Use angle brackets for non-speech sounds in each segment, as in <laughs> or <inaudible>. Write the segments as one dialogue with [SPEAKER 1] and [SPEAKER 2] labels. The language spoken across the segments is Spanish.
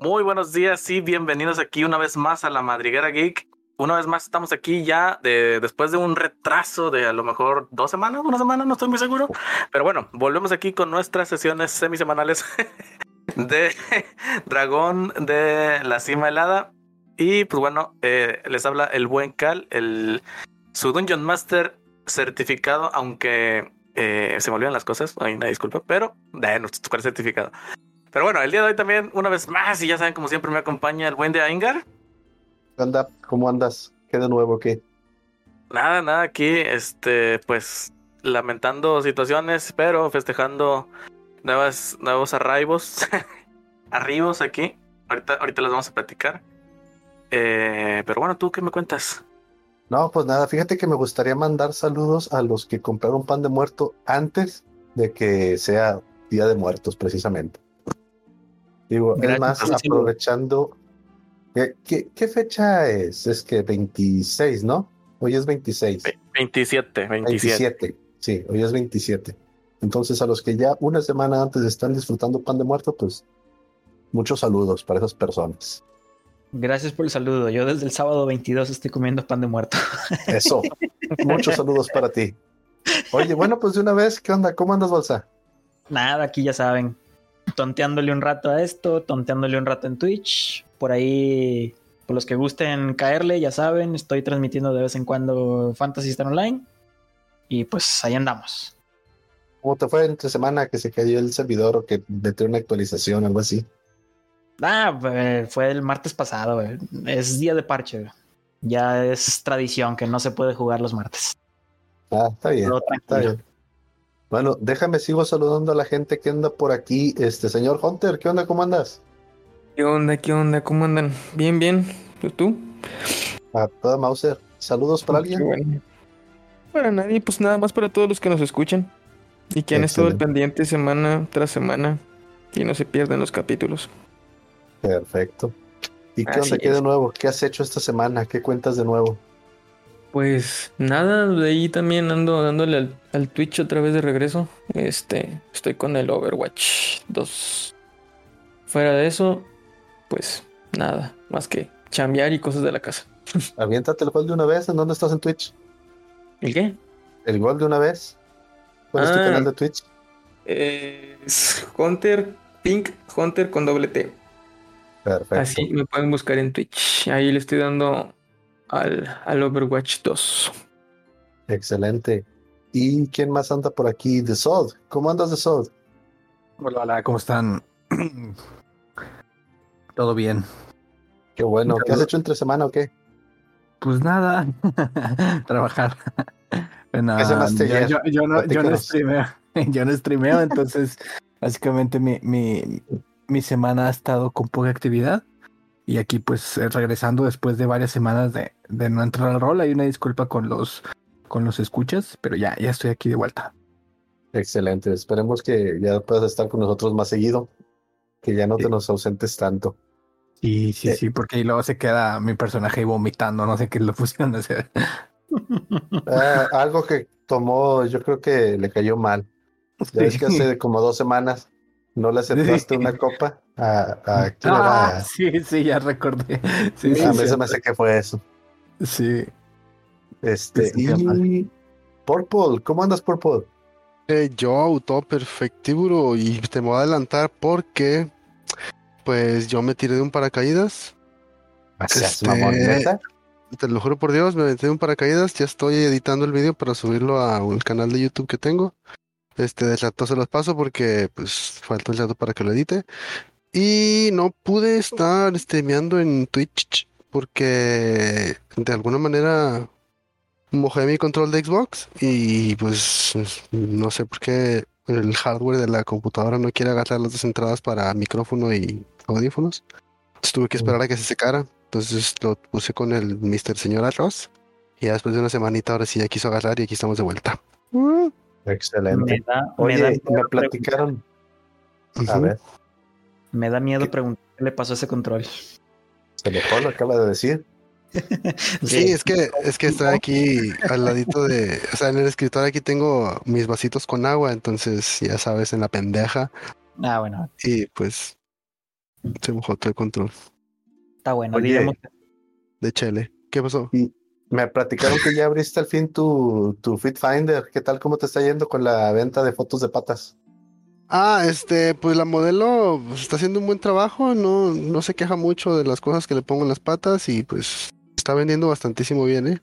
[SPEAKER 1] Muy buenos días y bienvenidos aquí una vez más a la Madriguera Geek. Una vez más estamos aquí ya de, después de un retraso de a lo mejor dos semanas, una semana, no estoy muy seguro. Pero bueno, volvemos aquí con nuestras sesiones semisemanales <laughs> de Dragón de la Cima Helada. Y pues bueno, eh, les habla el buen Cal, el, su Dungeon Master certificado, aunque eh, se me olvidan las cosas, hay una disculpa, pero de no estoy certificado. Pero bueno, el día de hoy también, una vez más, y ya saben, como siempre, me acompaña el buen de Aingar.
[SPEAKER 2] Anda, ¿cómo andas? ¿Qué de nuevo? ¿Qué?
[SPEAKER 1] Nada, nada, aquí, este, pues, lamentando situaciones, pero festejando nuevas, nuevos arribos, <laughs> arribos aquí. Ahorita, ahorita les vamos a platicar. Eh, pero bueno, ¿tú qué me cuentas?
[SPEAKER 2] No, pues nada, fíjate que me gustaría mandar saludos a los que compraron pan de muerto antes de que sea Día de Muertos, precisamente. Digo, es más, aprovechando. ¿Qué, ¿Qué, fecha es? Es que 26, ¿no? Hoy es 26.
[SPEAKER 1] 27, 27.
[SPEAKER 2] sí, hoy es 27. Entonces, a los que ya una semana antes están disfrutando pan de muerto, pues muchos saludos para esas personas.
[SPEAKER 3] Gracias por el saludo. Yo desde el sábado 22 estoy comiendo pan de muerto. <laughs>
[SPEAKER 2] Eso. Muchos saludos para ti. Oye, bueno, pues de una vez, ¿qué onda? ¿Cómo andas, Bolsa?
[SPEAKER 3] Nada, aquí ya saben, tonteándole un rato a esto, tonteándole un rato en Twitch. Por ahí, por los que gusten caerle, ya saben, estoy transmitiendo de vez en cuando Fantasy Star Online. Y pues ahí andamos.
[SPEAKER 2] ¿Cómo te fue entre semana que se cayó el servidor o que metió una actualización, algo así?
[SPEAKER 3] Ah, fue el martes pasado, es día de parche. Ya es tradición que no se puede jugar los martes.
[SPEAKER 2] Ah, está bien. Está bien. Bueno, déjame, sigo saludando a la gente que anda por aquí. Este señor Hunter, ¿qué onda? ¿Cómo andas?
[SPEAKER 4] ¿Qué onda? ¿Qué onda? ¿Cómo andan? Bien, bien. ¿Y tú?
[SPEAKER 2] A toda Mauser. ¿Saludos para alguien?
[SPEAKER 4] Para nadie, pues nada más para todos los que nos escuchan y que han estado pendientes semana tras semana y no se pierden los capítulos.
[SPEAKER 2] Perfecto. ¿Y qué onda? ¿Qué de nuevo? ¿Qué has hecho esta semana? ¿Qué cuentas de nuevo?
[SPEAKER 4] Pues nada, de ahí también ando dándole al, Twitch otra vez de regreso. Este, estoy con el Overwatch 2. Fuera de eso, pues nada, más que chambear y cosas de la casa. <laughs>
[SPEAKER 2] Aviéntate el gol de una vez, ¿en dónde estás en Twitch?
[SPEAKER 4] ¿El qué?
[SPEAKER 2] El gol de una vez. ¿Cuál es tu ah. canal de Twitch?
[SPEAKER 4] Es Hunter Pink Hunter con doble T.
[SPEAKER 2] Perfecto.
[SPEAKER 4] Así me pueden buscar en Twitch. Ahí le estoy dando al, Overwatch 2.
[SPEAKER 2] Excelente. ¿Y quién más anda por aquí? The Sod. ¿Cómo andas, The Sod?
[SPEAKER 5] Hola, hola, ¿cómo están? <clears throat> Todo bien.
[SPEAKER 2] Qué bueno. ¿Qué has hecho entre semana o qué?
[SPEAKER 5] Pues nada, <laughs> trabajar. <laughs> yo, yo, no, yo no streameo, <laughs> yo no streameo, entonces básicamente mi, mi, mi semana ha estado con poca actividad. Y aquí pues eh, regresando después de varias semanas de, no entrar al rol, hay una disculpa con los, con los escuchas, pero ya, ya estoy aquí de vuelta.
[SPEAKER 2] Excelente, esperemos que ya puedas estar con nosotros más seguido, que ya no te nos ausentes tanto.
[SPEAKER 5] Sí, sí, eh, sí, porque luego se queda mi personaje vomitando, no sé qué lo pusieron a hacer. <laughs>
[SPEAKER 2] Ah, algo que tomó, yo creo que le cayó mal. Ya es que hace como dos semanas no le aceptaste una copa a, a
[SPEAKER 5] ah, Sí, sí, ya recordé. Sí,
[SPEAKER 2] a mí se me hace que fue eso.
[SPEAKER 5] Sí.
[SPEAKER 2] Este, y Purple, ¿cómo andas, Purple?
[SPEAKER 6] Eh, yo auto perfectiburo y te voy a adelantar porque pues yo me tiré de un paracaídas.
[SPEAKER 2] Este,
[SPEAKER 6] te lo juro por Dios, me metí de un paracaídas, ya estoy editando el video para subirlo a un canal de YouTube que tengo. Este, de rato se los paso porque pues falta el rato para que lo edite. Y no pude estar streameando en Twitch porque de alguna manera mojé mi control de Xbox y pues no sé por qué el hardware de la computadora no quiere agarrar las dos entradas para micrófono y audífonos. Tuve que esperar a que se secara. Entonces lo puse con el Mr. Señor Arroz. Y después de una semanita ahora sí ya quiso agarrar y aquí estamos de vuelta.
[SPEAKER 2] Excelente. Me Oye, me, platicaron. A ver.
[SPEAKER 3] Me da miedo preguntar qué le pasó a ese control.
[SPEAKER 2] Se le lo acaba de decir. <laughs>
[SPEAKER 6] sí, es que es que estoy aquí al ladito de, o sea, en el escritorio aquí tengo mis vasitos con agua, entonces ya sabes, en la pendeja.
[SPEAKER 3] Ah, bueno.
[SPEAKER 6] Y pues Se mojó todo el control.
[SPEAKER 3] Está bueno,
[SPEAKER 6] De Chele. ¿Qué pasó?
[SPEAKER 2] Me platicaron que ya abriste al fin tu, tu Fit Finder. ¿Qué tal? ¿Cómo te está yendo con la venta de fotos de patas?
[SPEAKER 6] Ah, este, pues la modelo pues, está haciendo un buen trabajo, no, no se queja mucho de las cosas que le pongo en las patas y pues está vendiendo bastantísimo bien, ¿eh?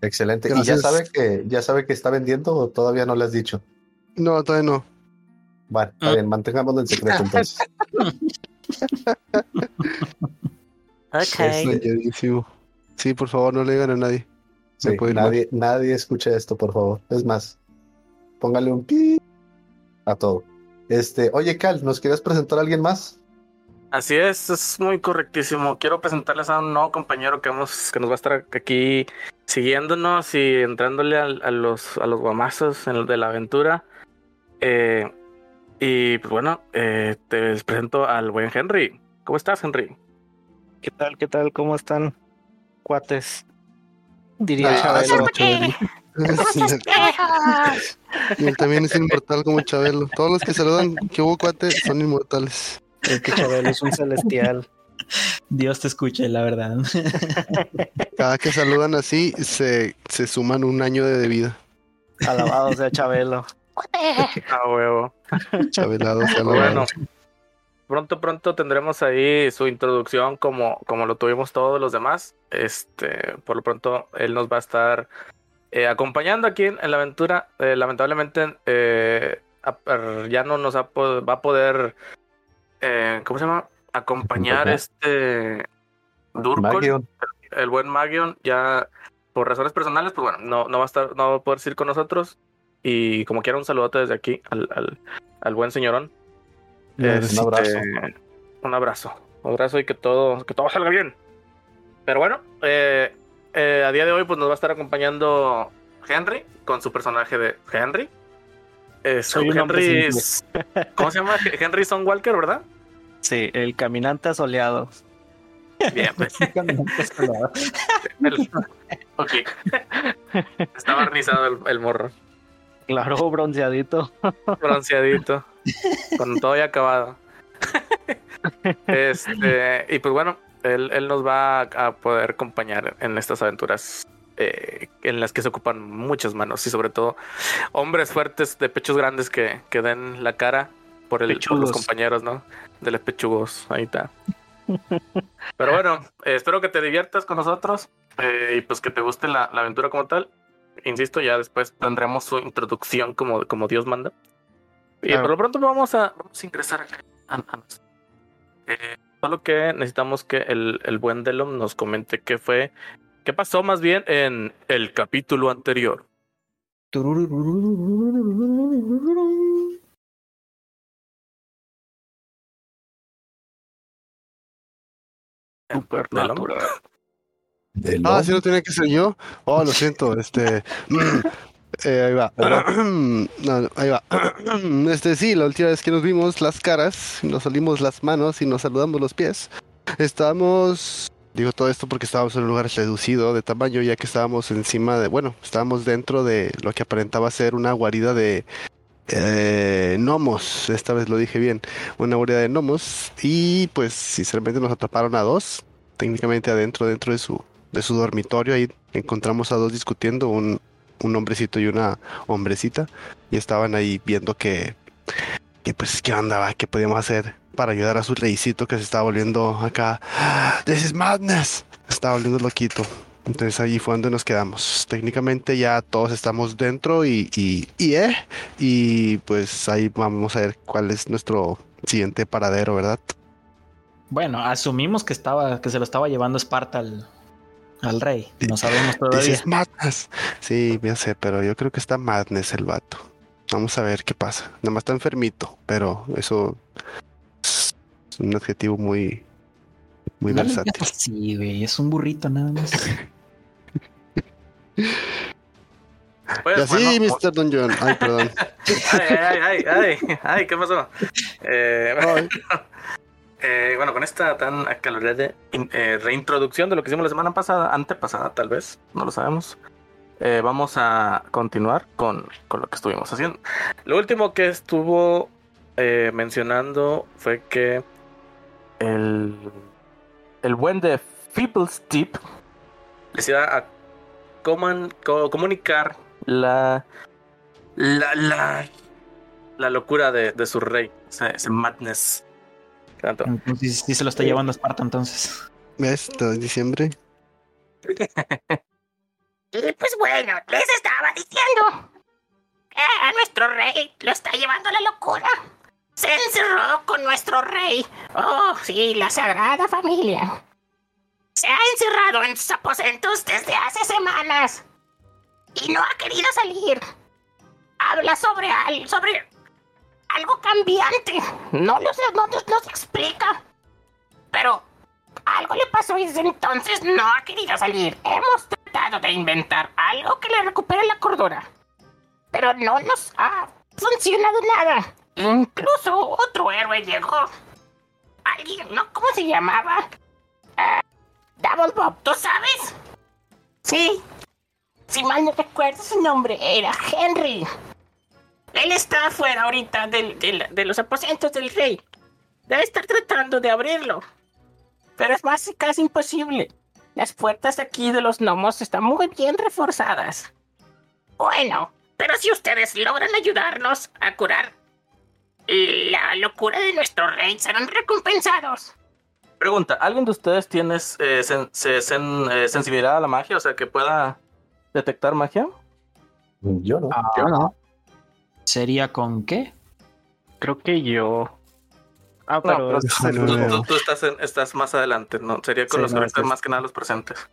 [SPEAKER 2] Excelente. ¿Y ya sabe que ya sabe que está vendiendo o todavía no le has dicho?
[SPEAKER 6] No, todavía no.
[SPEAKER 2] Bueno, está bien, mantengámoslo en secreto entonces. <laughs>
[SPEAKER 6] ok. Sí, por favor, no le digan a nadie.
[SPEAKER 2] nadie, nadie escucha esto, por favor. Es más, póngale un pi a todo. Este, oye, Cal, ¿nos quieres presentar a alguien más?
[SPEAKER 1] Así es, es muy correctísimo. Quiero presentarles a un nuevo compañero que, vamos, que nos va a estar aquí siguiéndonos y entrándole a, los, a los guamazos en el de la aventura. Eh, y pues bueno, eh, te presento al buen Henry. ¿Cómo estás, Henry?
[SPEAKER 7] ¿Qué tal? ¿Qué tal? ¿Cómo están, cuates? Diría Chabelo. <laughs>
[SPEAKER 6] y él también es inmortal como Chabelo. Todos los que saludan que hubo cuate son inmortales.
[SPEAKER 7] El que Chabelo es un celestial.
[SPEAKER 3] Dios te escuche, la verdad.
[SPEAKER 6] Cada que saludan así, se, se suman un año de vida.
[SPEAKER 7] Alabado sea Chabelo. <laughs>
[SPEAKER 1] A huevo. <laughs>
[SPEAKER 6] Chabelado sea
[SPEAKER 1] Bueno, pronto, pronto tendremos ahí su introducción como, como lo tuvimos todos los demás. Este, por lo pronto, él nos va a estar eh, acompañando aquí en, la aventura. Eh, lamentablemente, eh, ya no nos va a poder, ¿cómo se llama? Acompañar este Durkol, el buen Magion, ya por razones personales, pues bueno, no, no va a estar, no va a poder ir con nosotros. Y como quiera, un saludote desde aquí al, al, al buen señorón.
[SPEAKER 2] Un abrazo.
[SPEAKER 1] Un abrazo. Un abrazo y que todo, que todo salga bien. Pero bueno, eh, eh, a día de hoy pues nos va a estar acompañando Henry con su personaje de Henry. Eh, Soy Henry. ¿Cómo se llama? <laughs> Henry Son Walker, ¿verdad?
[SPEAKER 7] Sí, el caminante asoleado.
[SPEAKER 1] Bien, pues. <laughs> ok. Está barnizado el morro.
[SPEAKER 7] Claro, bronceadito.
[SPEAKER 1] Bronceadito. Con todo ya acabado. <laughs> este, y pues bueno, él, él, nos va a poder acompañar en estas aventuras eh, en las que se ocupan muchas manos y sobre todo hombres fuertes de pechos grandes que, que den la cara por, el, los compañeros, ¿no? De los pechugos, ahí está. <laughs> Pero bueno, eh, espero que te diviertas con nosotros eh, y pues que te guste la, la aventura como tal insisto, ya después tendremos su introducción como, como Dios manda. Y por lo pronto vamos a, vamos a ingresar acá. Eh, solo que necesitamos que el, el buen Delom nos comente qué fue, qué pasó más bien en el capítulo anterior.
[SPEAKER 6] Supernatural. Ah, si no tenía que ser yo. Oh, lo siento, este. <clears throat> Eh, ahí va. ahí va. <clears throat> <clears throat> Este sí, la última vez que nos vimos las caras, nos salimos las manos y nos saludamos los pies. Estábamos. Digo todo esto porque estábamos en un lugar reducido de tamaño, ya que estábamos encima de. Bueno, estábamos dentro de lo que aparentaba ser una guarida de. Eh, gnomos, esta vez lo dije bien, una guarida de gnomos y pues sinceramente nos atraparon a dos, técnicamente adentro, dentro de su de su dormitorio. Ahí encontramos a dos discutiendo, un, un hombrecito y una hombrecita. Y estaban ahí viendo que, que pues, ¿qué andaba? ¿Qué podíamos hacer para ayudar a su reycito que se estaba volviendo acá? This is madness. Estaba volviendo loquito. Entonces allí fue donde nos quedamos. Técnicamente ya todos estamos dentro y, y, y, eh, y pues ahí vamos a ver cuál es nuestro siguiente paradero, ¿verdad?
[SPEAKER 3] Bueno, asumimos que estaba, que se lo estaba llevando Esparta al, al rey. No sabemos todavía.
[SPEAKER 6] Es Madness. Sí, ya sé, pero yo creo que está Madness el vato. Vamos a ver qué pasa. Nada más está enfermito, pero eso es un adjetivo muy, muy versátil. <laughs>
[SPEAKER 3] Sí, güey, es un burrito nada más.
[SPEAKER 6] Pues, y así, Mr. Don John. Ay, perdón. <laughs>
[SPEAKER 1] ay, ay, ay, ay, ay, ¿qué pasó? Eh, eh, bueno, con esta tan acalorada eh, reintroducción de lo que hicimos la semana pasada, antepasada tal vez, no lo sabemos. Eh, vamos a continuar con, con, lo que estuvimos haciendo. Lo último que estuvo mencionando fue que el, el buen de People's Tip les iba a comunicar la, la, la, la locura de, de su rey, ese, madness.
[SPEAKER 3] Entonces, sí se lo está llevando a Esparta entonces.
[SPEAKER 6] ¿Ves? Todo en diciembre. <laughs>
[SPEAKER 8] y pues bueno, les estaba diciendo que a nuestro rey lo está llevando la locura. Se encerró con nuestro rey. Oh, sí, la sagrada familia. Se ha encerrado en sus aposentos desde hace semanas. Y no ha querido salir. Habla sobre, sobre algo cambiante. No lo sé, no, no, se explica. Pero algo le pasó y desde entonces no ha querido salir. Hemos tratado de inventar algo que le recupere la cordura. Pero no nos ha funcionado nada. Incluso otro héroe llegó. Alguien, ¿no? ¿Cómo se llamaba? Uh, Double Bob, ¿tú sabes? Sí. Si mal no recuerdo su nombre, era Henry. Él está afuera ahorita de los aposentos del rey. Debe estar tratando de abrirlo. Pero es más casi imposible. Las puertas aquí de los gnomos están muy bien reforzadas. Bueno, pero si ustedes logran ayudarnos a curar la locura de nuestro rey, serán recompensados.
[SPEAKER 1] Pregunta, ¿alguien de ustedes tiene eh, eh, sensibilidad a la magia? O sea, que pueda detectar magia.
[SPEAKER 2] Yo no.
[SPEAKER 3] yo no. ¿Sería con qué?
[SPEAKER 7] Creo que yo.
[SPEAKER 1] Ah, pero, tú, estás, estás, más adelante, ¿no? Sería con los más que nada los presentes.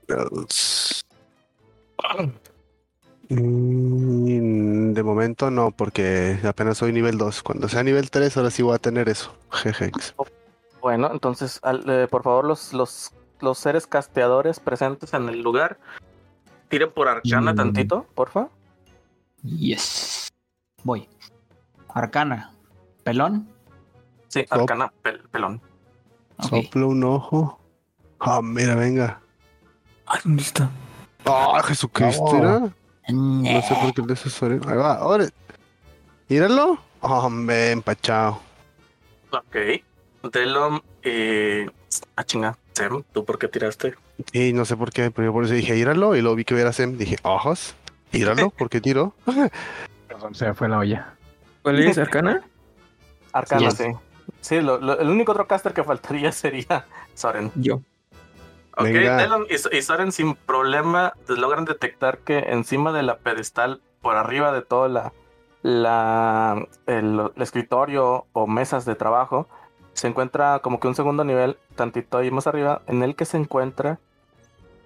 [SPEAKER 6] Mm, de momento no, porque apenas soy nivel 2. Cuando sea nivel 3, ahora sí voy a tener eso. Jejex.
[SPEAKER 1] Bueno, entonces, eh, por favor, los, los, los seres casteadores presentes en el lugar, tiren por arcana mm. tantito, porfa.
[SPEAKER 3] Yes. Voy. Arcana. ¿Pelón?
[SPEAKER 1] Sí, arcana, pelón.
[SPEAKER 6] Soplo un ojo. Ah, mira, venga.
[SPEAKER 4] Ay, ¿dónde está?
[SPEAKER 6] Ah, Jesucristo, ¿era? No sé por qué el asesorio. Ahí va, ahora. Míralo. Hombre, empachado.
[SPEAKER 1] Ok. Delom, eh. Ah, chinga. Sem, ¿tú por qué tiraste?
[SPEAKER 6] Y no sé por qué, pero yo por eso dije, íralo. Y lo vi que hubiera Sem. Dije, ojos. Íralo, <laughs> ¿por qué tiro?
[SPEAKER 5] Se fue la olla.
[SPEAKER 4] ¿Cuál es? ¿Arcana?
[SPEAKER 1] Arcana, sí. Sí, el único otro caster que faltaría <laughs> sería Soren.
[SPEAKER 4] Yo.
[SPEAKER 1] Ok, y, Soren sin problema logran detectar que encima de la pedestal, por arriba de todo la, la, el, escritorio o mesas de trabajo, se encuentra como que un segundo nivel, tantito ahí más arriba, en el que se encuentra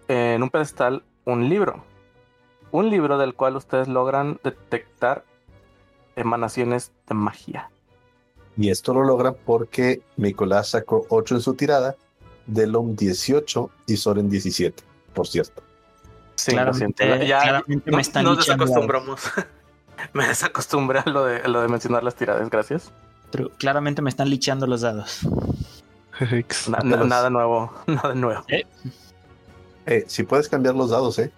[SPEAKER 1] en un pedestal un libro un libro del cual ustedes logran detectar emanaciones de magia.
[SPEAKER 2] Y esto lo logran porque Nicolás sacó 8 en su tirada, Delom 18 y Soren 17, por cierto.
[SPEAKER 1] Sí, claramente, ya, me están nos desacostumbramos. <laughs> me desacostumbré a lo de, lo de mencionar las tiradas, gracias.
[SPEAKER 3] Pero claramente me están licheando los dados.
[SPEAKER 1] nada nuevo, <laughs> nada nuevo.
[SPEAKER 2] Eh. Eh, si puedes cambiar los dados, ¿eh?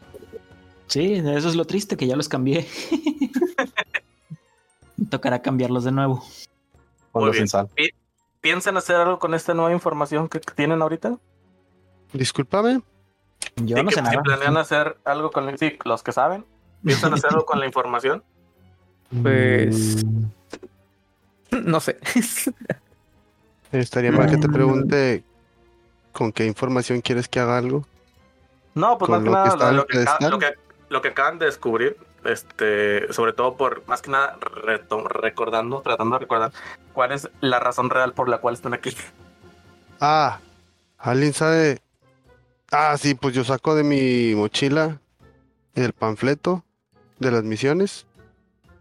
[SPEAKER 3] Sí, eso es lo triste, que ya los cambié. <laughs> Tocará cambiarlos de nuevo.
[SPEAKER 1] ¿Piensan hacer algo con esta nueva información que tienen ahorita?
[SPEAKER 6] Discúlpame.
[SPEAKER 3] Yo no sé nada.
[SPEAKER 1] planean hacer algo con sí, los que saben, ¿piensan hacer algo con la información?
[SPEAKER 4] Pues no sé.
[SPEAKER 6] Estaría mal que te mm. pregunte con qué información quieres que haga algo.
[SPEAKER 1] No, pues más que nada lo que, lo que acaban de descubrir, este, sobre todo por más que nada recordando, tratando de recordar cuál es la razón real por la cual están aquí.
[SPEAKER 6] Ah, alguien sabe. Ah, sí, pues yo saco de mi mochila el panfleto de las misiones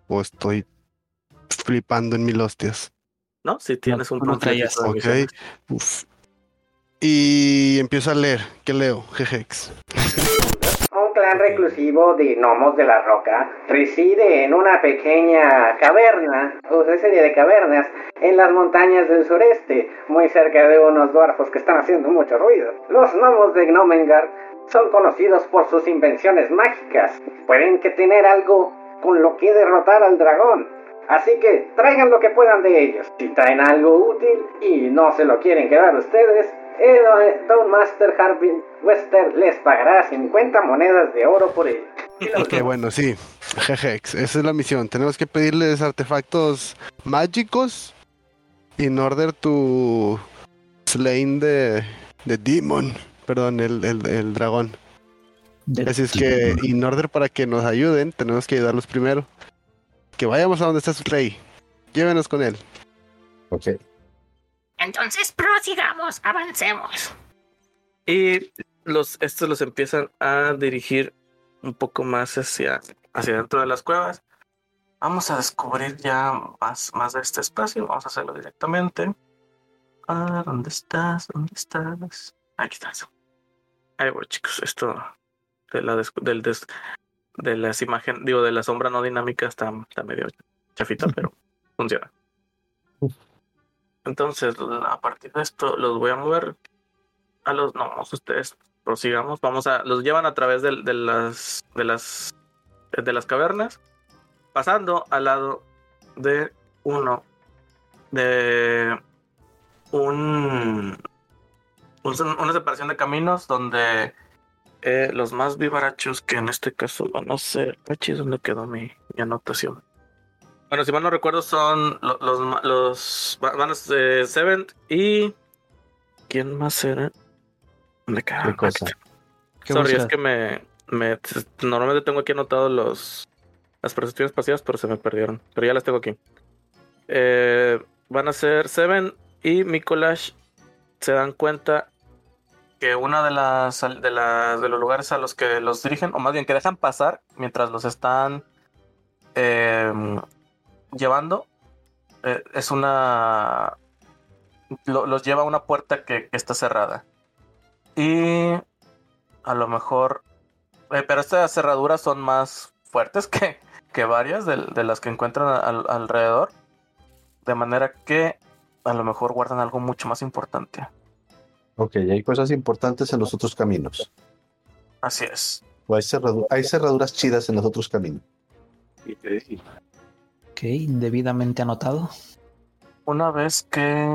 [SPEAKER 6] o estoy flipando en mil hostias.
[SPEAKER 1] No, si tienes un panfleto.
[SPEAKER 6] Ok. Y empiezo a leer. ¿Qué leo? Jejex <laughs>
[SPEAKER 9] clan reclusivo de gnomos de la roca reside en una pequeña caverna, o sea, serie de cavernas, en las montañas del sureste, muy cerca de unos dwarfos que están haciendo mucho ruido. Los gnomos de Gnomengard son conocidos por sus invenciones mágicas. Pueden que tener algo con lo que derrotar al dragón. Así que traigan lo que puedan de ellos. Si traen algo útil y no se lo quieren quedar ustedes, el Don Master Harbin Wester les pagará 50 monedas de oro por ello. <laughs>
[SPEAKER 6] Ok, bueno, sí. Jejex, esa es la misión. Tenemos que pedirles artefactos mágicos in order to slain the, the demon. Perdón, el, el, el dragón. Así es que, in order para que nos ayuden, tenemos que ayudarlos primero. Que vayamos a donde está su rey. Llévenos con él.
[SPEAKER 2] Ok.
[SPEAKER 8] Entonces prosigamos, avancemos.
[SPEAKER 1] Y los, estos los empiezan a dirigir un poco más hacia, hacia dentro de las cuevas. Vamos a descubrir ya más, más de este espacio. Vamos a hacerlo directamente. Ah, ¿dónde estás? ¿Dónde estás? Aquí estás. Ahí voy, chicos. Esto de la del de las imágenes, digo, de la sombra no dinámica está, está medio chafita, <laughs> pero funciona. Entonces, a partir de esto, los voy a mover a los no, ustedes prosigamos. Vamos a, los llevan a través de, las de las de las cavernas, pasando al lado de uno de un, una separación de caminos donde eh, los más vivarachos, que en este caso van a ser. es donde quedó mi, anotación. Bueno, si mal no recuerdo, son los. los, los van a ser Seven y. ¿Quién más era? ¿Dónde quedó? Sorry, es que me, me. Normalmente tengo aquí anotados los. Las percepciones pasivas, pero se me perdieron. Pero ya las tengo aquí. Eh, van a ser Seven y Mikolash se dan cuenta que una de las de las de los lugares a los que los dirigen, o más bien que dejan pasar mientras los están em, llevando, eh, es una los lleva a una puerta que, está cerrada. Y a lo mejor. Eh, pero estas cerraduras son más fuertes que, que varias de, las que encuentran alrededor. De manera que a lo mejor guardan algo mucho más importante.
[SPEAKER 2] Ok, hay cosas importantes en los otros caminos.
[SPEAKER 1] Así es.
[SPEAKER 2] O hay, cerraduras chidas en los otros caminos.
[SPEAKER 3] Ok, debidamente anotado.
[SPEAKER 1] Una vez que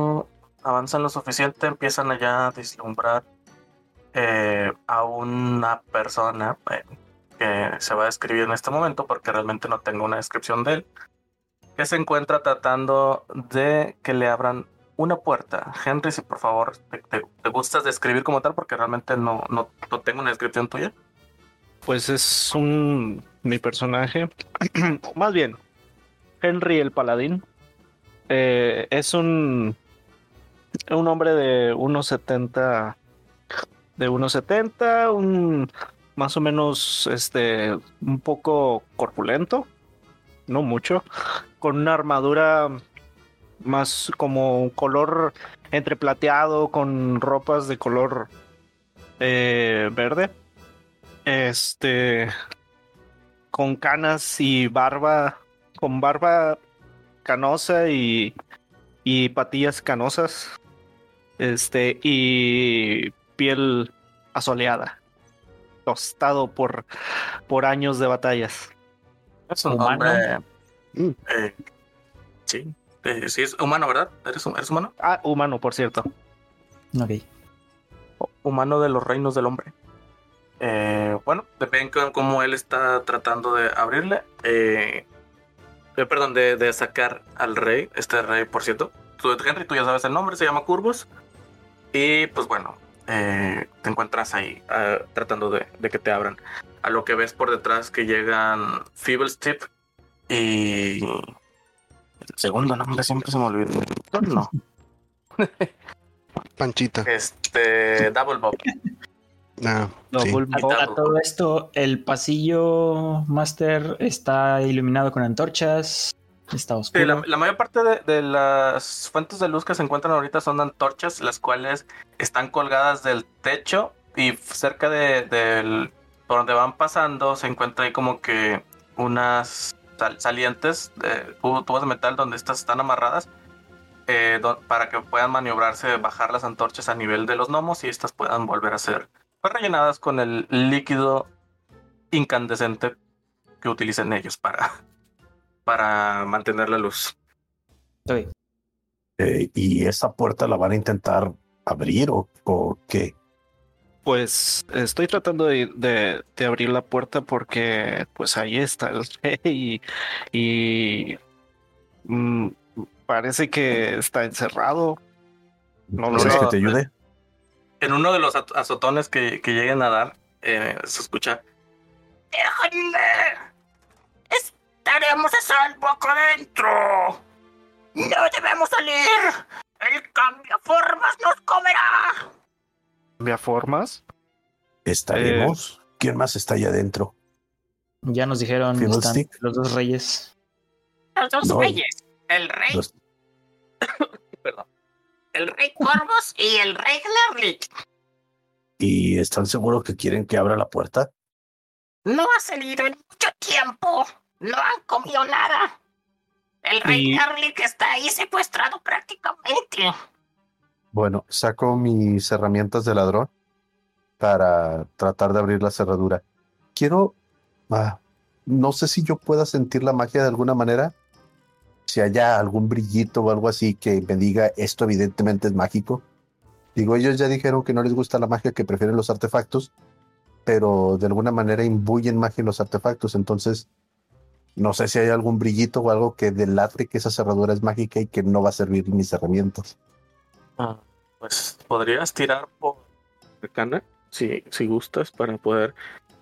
[SPEAKER 1] avanzan lo suficiente, empiezan allá a vislumbrar eh, a una persona eh, que se va a describir en este momento, porque realmente no tengo una descripción de él, que se encuentra tratando de que le abran una puerta. Henry, si por favor te, gustas describir como tal, porque realmente no, no, tengo una descripción tuya.
[SPEAKER 7] Pues es un mi personaje, <clears throat> más bien Henry el paladín. Eh, es un un hombre de 1.70 de 1.70, un más o menos este un poco corpulento, no mucho, con una armadura más como color entre plateado con ropas de color eh, verde. Este con canas y barba, con barba canosa y, y patillas canosas. Este y piel asoleada, tostado por, por años de batallas.
[SPEAKER 1] Es un hombre. Eh, sí, eh, sí, es humano, ¿verdad? ¿Eres, humano?
[SPEAKER 7] Ah, humano, por cierto.
[SPEAKER 3] Ok.
[SPEAKER 1] Humano de los reinos del hombre. Eh, bueno, depende de cómo él está tratando de abrirle. Eh, eh, perdón, de, sacar al rey. Este rey, por cierto. Tú, Henry, tú ya sabes el nombre, se llama Curvos. Y pues bueno, te encuentras ahí tratando de, de, que te abran. A lo que ves por detrás que llegan Feeblestip y el segundo nombre siempre se me olvida. No.
[SPEAKER 6] Panchita.
[SPEAKER 1] Este, Double Bob.
[SPEAKER 6] No,
[SPEAKER 3] A, todo esto, el pasillo Master está iluminado con antorchas. Está oscuro.
[SPEAKER 1] la, mayor parte de, las fuentes de luz que se encuentran ahorita son antorchas, las cuales están colgadas del techo y cerca de, por donde van pasando se encuentra ahí como que unas salientes, de tubos de metal donde estas están amarradas eh, para que puedan maniobrarse, bajar las antorchas a nivel de los gnomos y estas puedan volver a ser pues, rellenadas con el líquido incandescente que utilicen ellos para, para mantener la luz.
[SPEAKER 2] Eh, ¿Y esa puerta la van a intentar abrir o, o qué?
[SPEAKER 7] Pues estoy tratando de, de, abrir la puerta porque pues ahí está el rey <laughs> y, y mm, parece que está encerrado.
[SPEAKER 2] No lo sé. que te ayude?
[SPEAKER 1] En uno de los azotones que, que lleguen a dar, eh, se escucha.
[SPEAKER 8] ¡Déjenme! ¡Estaremos a salvo acá adentro! ¡No debemos salir! ¡El cambio formas nos comerá!
[SPEAKER 7] ¿Cambia formas?
[SPEAKER 2] ¿Estaremos? Eh, ¿Quién más está allá adentro?
[SPEAKER 3] Ya nos dijeron los dos reyes.
[SPEAKER 8] Los dos reyes. El rey. <coughs> Perdón. El rey Corvus y el rey Glerlich.
[SPEAKER 2] ¿Y están seguros que quieren que abra la puerta?
[SPEAKER 8] No ha salido en mucho tiempo. No han comido nada. El rey y... está ahí secuestrado prácticamente.
[SPEAKER 2] Bueno, saco mis herramientas de ladrón para tratar de abrir la cerradura. Quiero... Ah, no sé si yo pueda sentir la magia de alguna manera. Si haya algún brillito o algo así que me diga esto evidentemente es mágico. Digo, ellos ya dijeron que no les gusta la magia, que prefieren los artefactos, pero de alguna manera imbuyen magia en los artefactos. Entonces, no sé si hay algún brillito o algo que delate que esa cerradura es mágica y que no va a servir mis herramientas.
[SPEAKER 1] Ah, pues podrías tirar por arcana, si, si gustas, para poder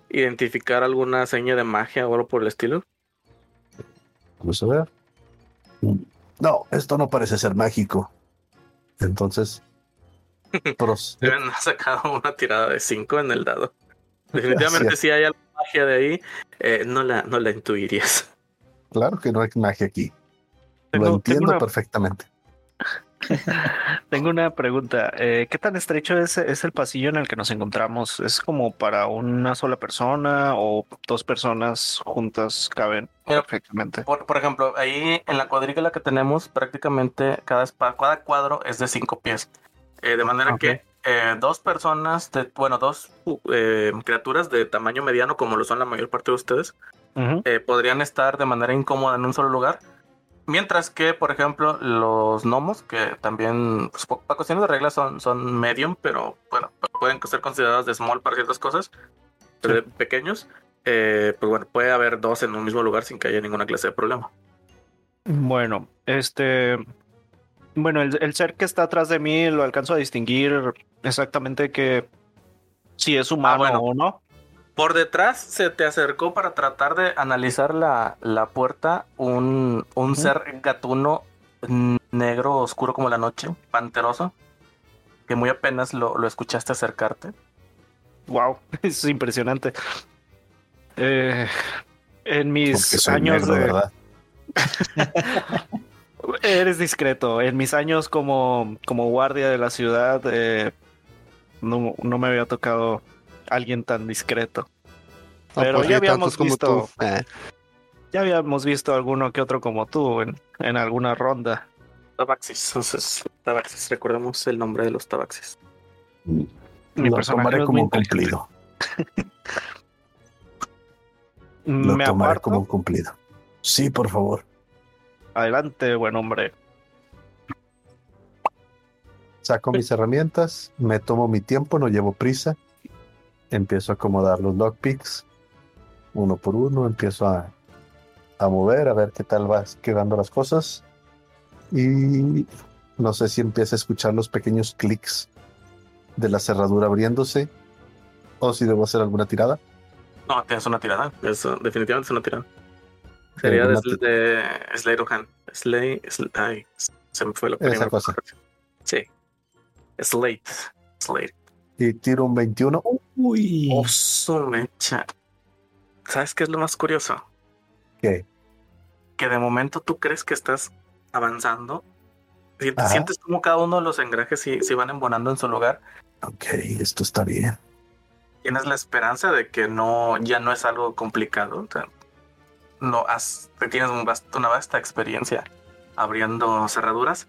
[SPEAKER 1] identificar alguna seña de magia o algo por el estilo.
[SPEAKER 2] Vamos a ver. No, esto no parece ser mágico. Entonces, <laughs>
[SPEAKER 1] Deben haber sacado una tirada de 5 en el dado. Definitivamente, si hay alguna magia de ahí, eh, no, la, no la intuirías.
[SPEAKER 2] Claro que no hay magia aquí. Lo entiendo perfectamente. <laughs>
[SPEAKER 7] tengo una pregunta. Eh, ¿Qué tan estrecho es, es, el pasillo en el que nos encontramos? ¿Es como para una sola persona o dos personas juntas caben perfectamente?
[SPEAKER 1] Por, ejemplo, ahí en la cuadrícula que tenemos, prácticamente cada, cada cuadro es de cinco pies. Eh, de manera que eh, dos personas, de, bueno, dos eh, criaturas de tamaño mediano, como lo son la mayor parte de ustedes, podrían estar de manera incómoda en un solo lugar. Mientras que, por ejemplo, los gnomos, que también, pues, para cuestiones de reglas son, son medium, pero bueno, pueden ser considerados de small para ciertas cosas, pequeños, pues bueno, puede haber dos en un mismo lugar sin que haya ninguna clase de problema.
[SPEAKER 7] Bueno, este, bueno, el, ser que está atrás de mí lo alcanzo a distinguir exactamente que si es humano ah, o no.
[SPEAKER 1] Por detrás se te acercó para tratar de analizar la, la puerta un, un ser gatuno negro oscuro como la noche, panteroso, que muy apenas lo, lo escuchaste acercarte.
[SPEAKER 7] Wow, <laughs> es impresionante. Eh, en mis años de... ¿verdad? <laughs> Eres discreto. En mis años como, como guardia de la ciudad, eh, no, no, me había tocado alguien tan discreto. Pero pues ya habíamos visto. Eh. Ya habíamos visto alguno que otro como tú en, en alguna ronda.
[SPEAKER 1] Tabaxis, entonces, Tabaxis, recordemos el nombre de los Tabaxis.
[SPEAKER 2] Mi Lo tomaré como un cumplido. <laughs> Lo tomaré como un cumplido. Sí, por favor.
[SPEAKER 7] Adelante, buen hombre.
[SPEAKER 2] Saco mis herramientas, me tomo mi tiempo, no llevo prisa. Empiezo a acomodar los lockpicks uno por uno, empiezo a, a mover, a ver qué tal va quedando las cosas. Y no sé si empieza a escuchar los pequeños clics de la cerradura abriéndose o si debo hacer alguna tirada.
[SPEAKER 1] No, tienes una tirada. Definitivamente es una tirada. Sería de, de Slay Rohan. Slay, ay, se me fue la primera cosa. Sí. Slate. Slate.
[SPEAKER 2] Y tiro un 21.
[SPEAKER 1] Uy. Oso mecha. ¿Sabes qué es lo más curioso?
[SPEAKER 2] ¿Qué?
[SPEAKER 1] Que de momento tú crees que estás avanzando. Si te sientes como cada uno de los engrajes se, se van embonando en su lugar.
[SPEAKER 2] Ok, esto está bien.
[SPEAKER 1] Tienes la esperanza de que no, ya no es algo complicado no has, tienes una vasta experiencia abriendo cerraduras,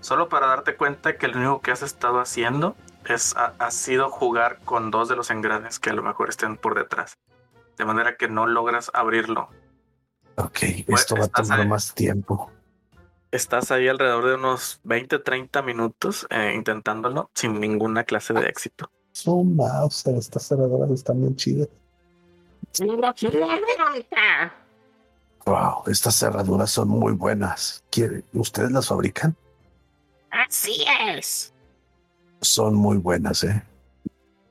[SPEAKER 1] solo para darte cuenta que lo único que has estado haciendo es ha, sido jugar con dos de los engranes que a lo mejor estén por detrás, de manera que no logras abrirlo
[SPEAKER 2] Ok, pues, esto va a tomar más tiempo.
[SPEAKER 1] Estás ahí alrededor de unos 20, 30 minutos eh, intentándolo sin ninguna clase de éxito.
[SPEAKER 2] Mouse, estas cerraduras están bien chidas. Wow, estas cerraduras son muy buenas. ¿Ustedes las fabrican?
[SPEAKER 8] Así es.
[SPEAKER 2] Son muy buenas, ¿eh?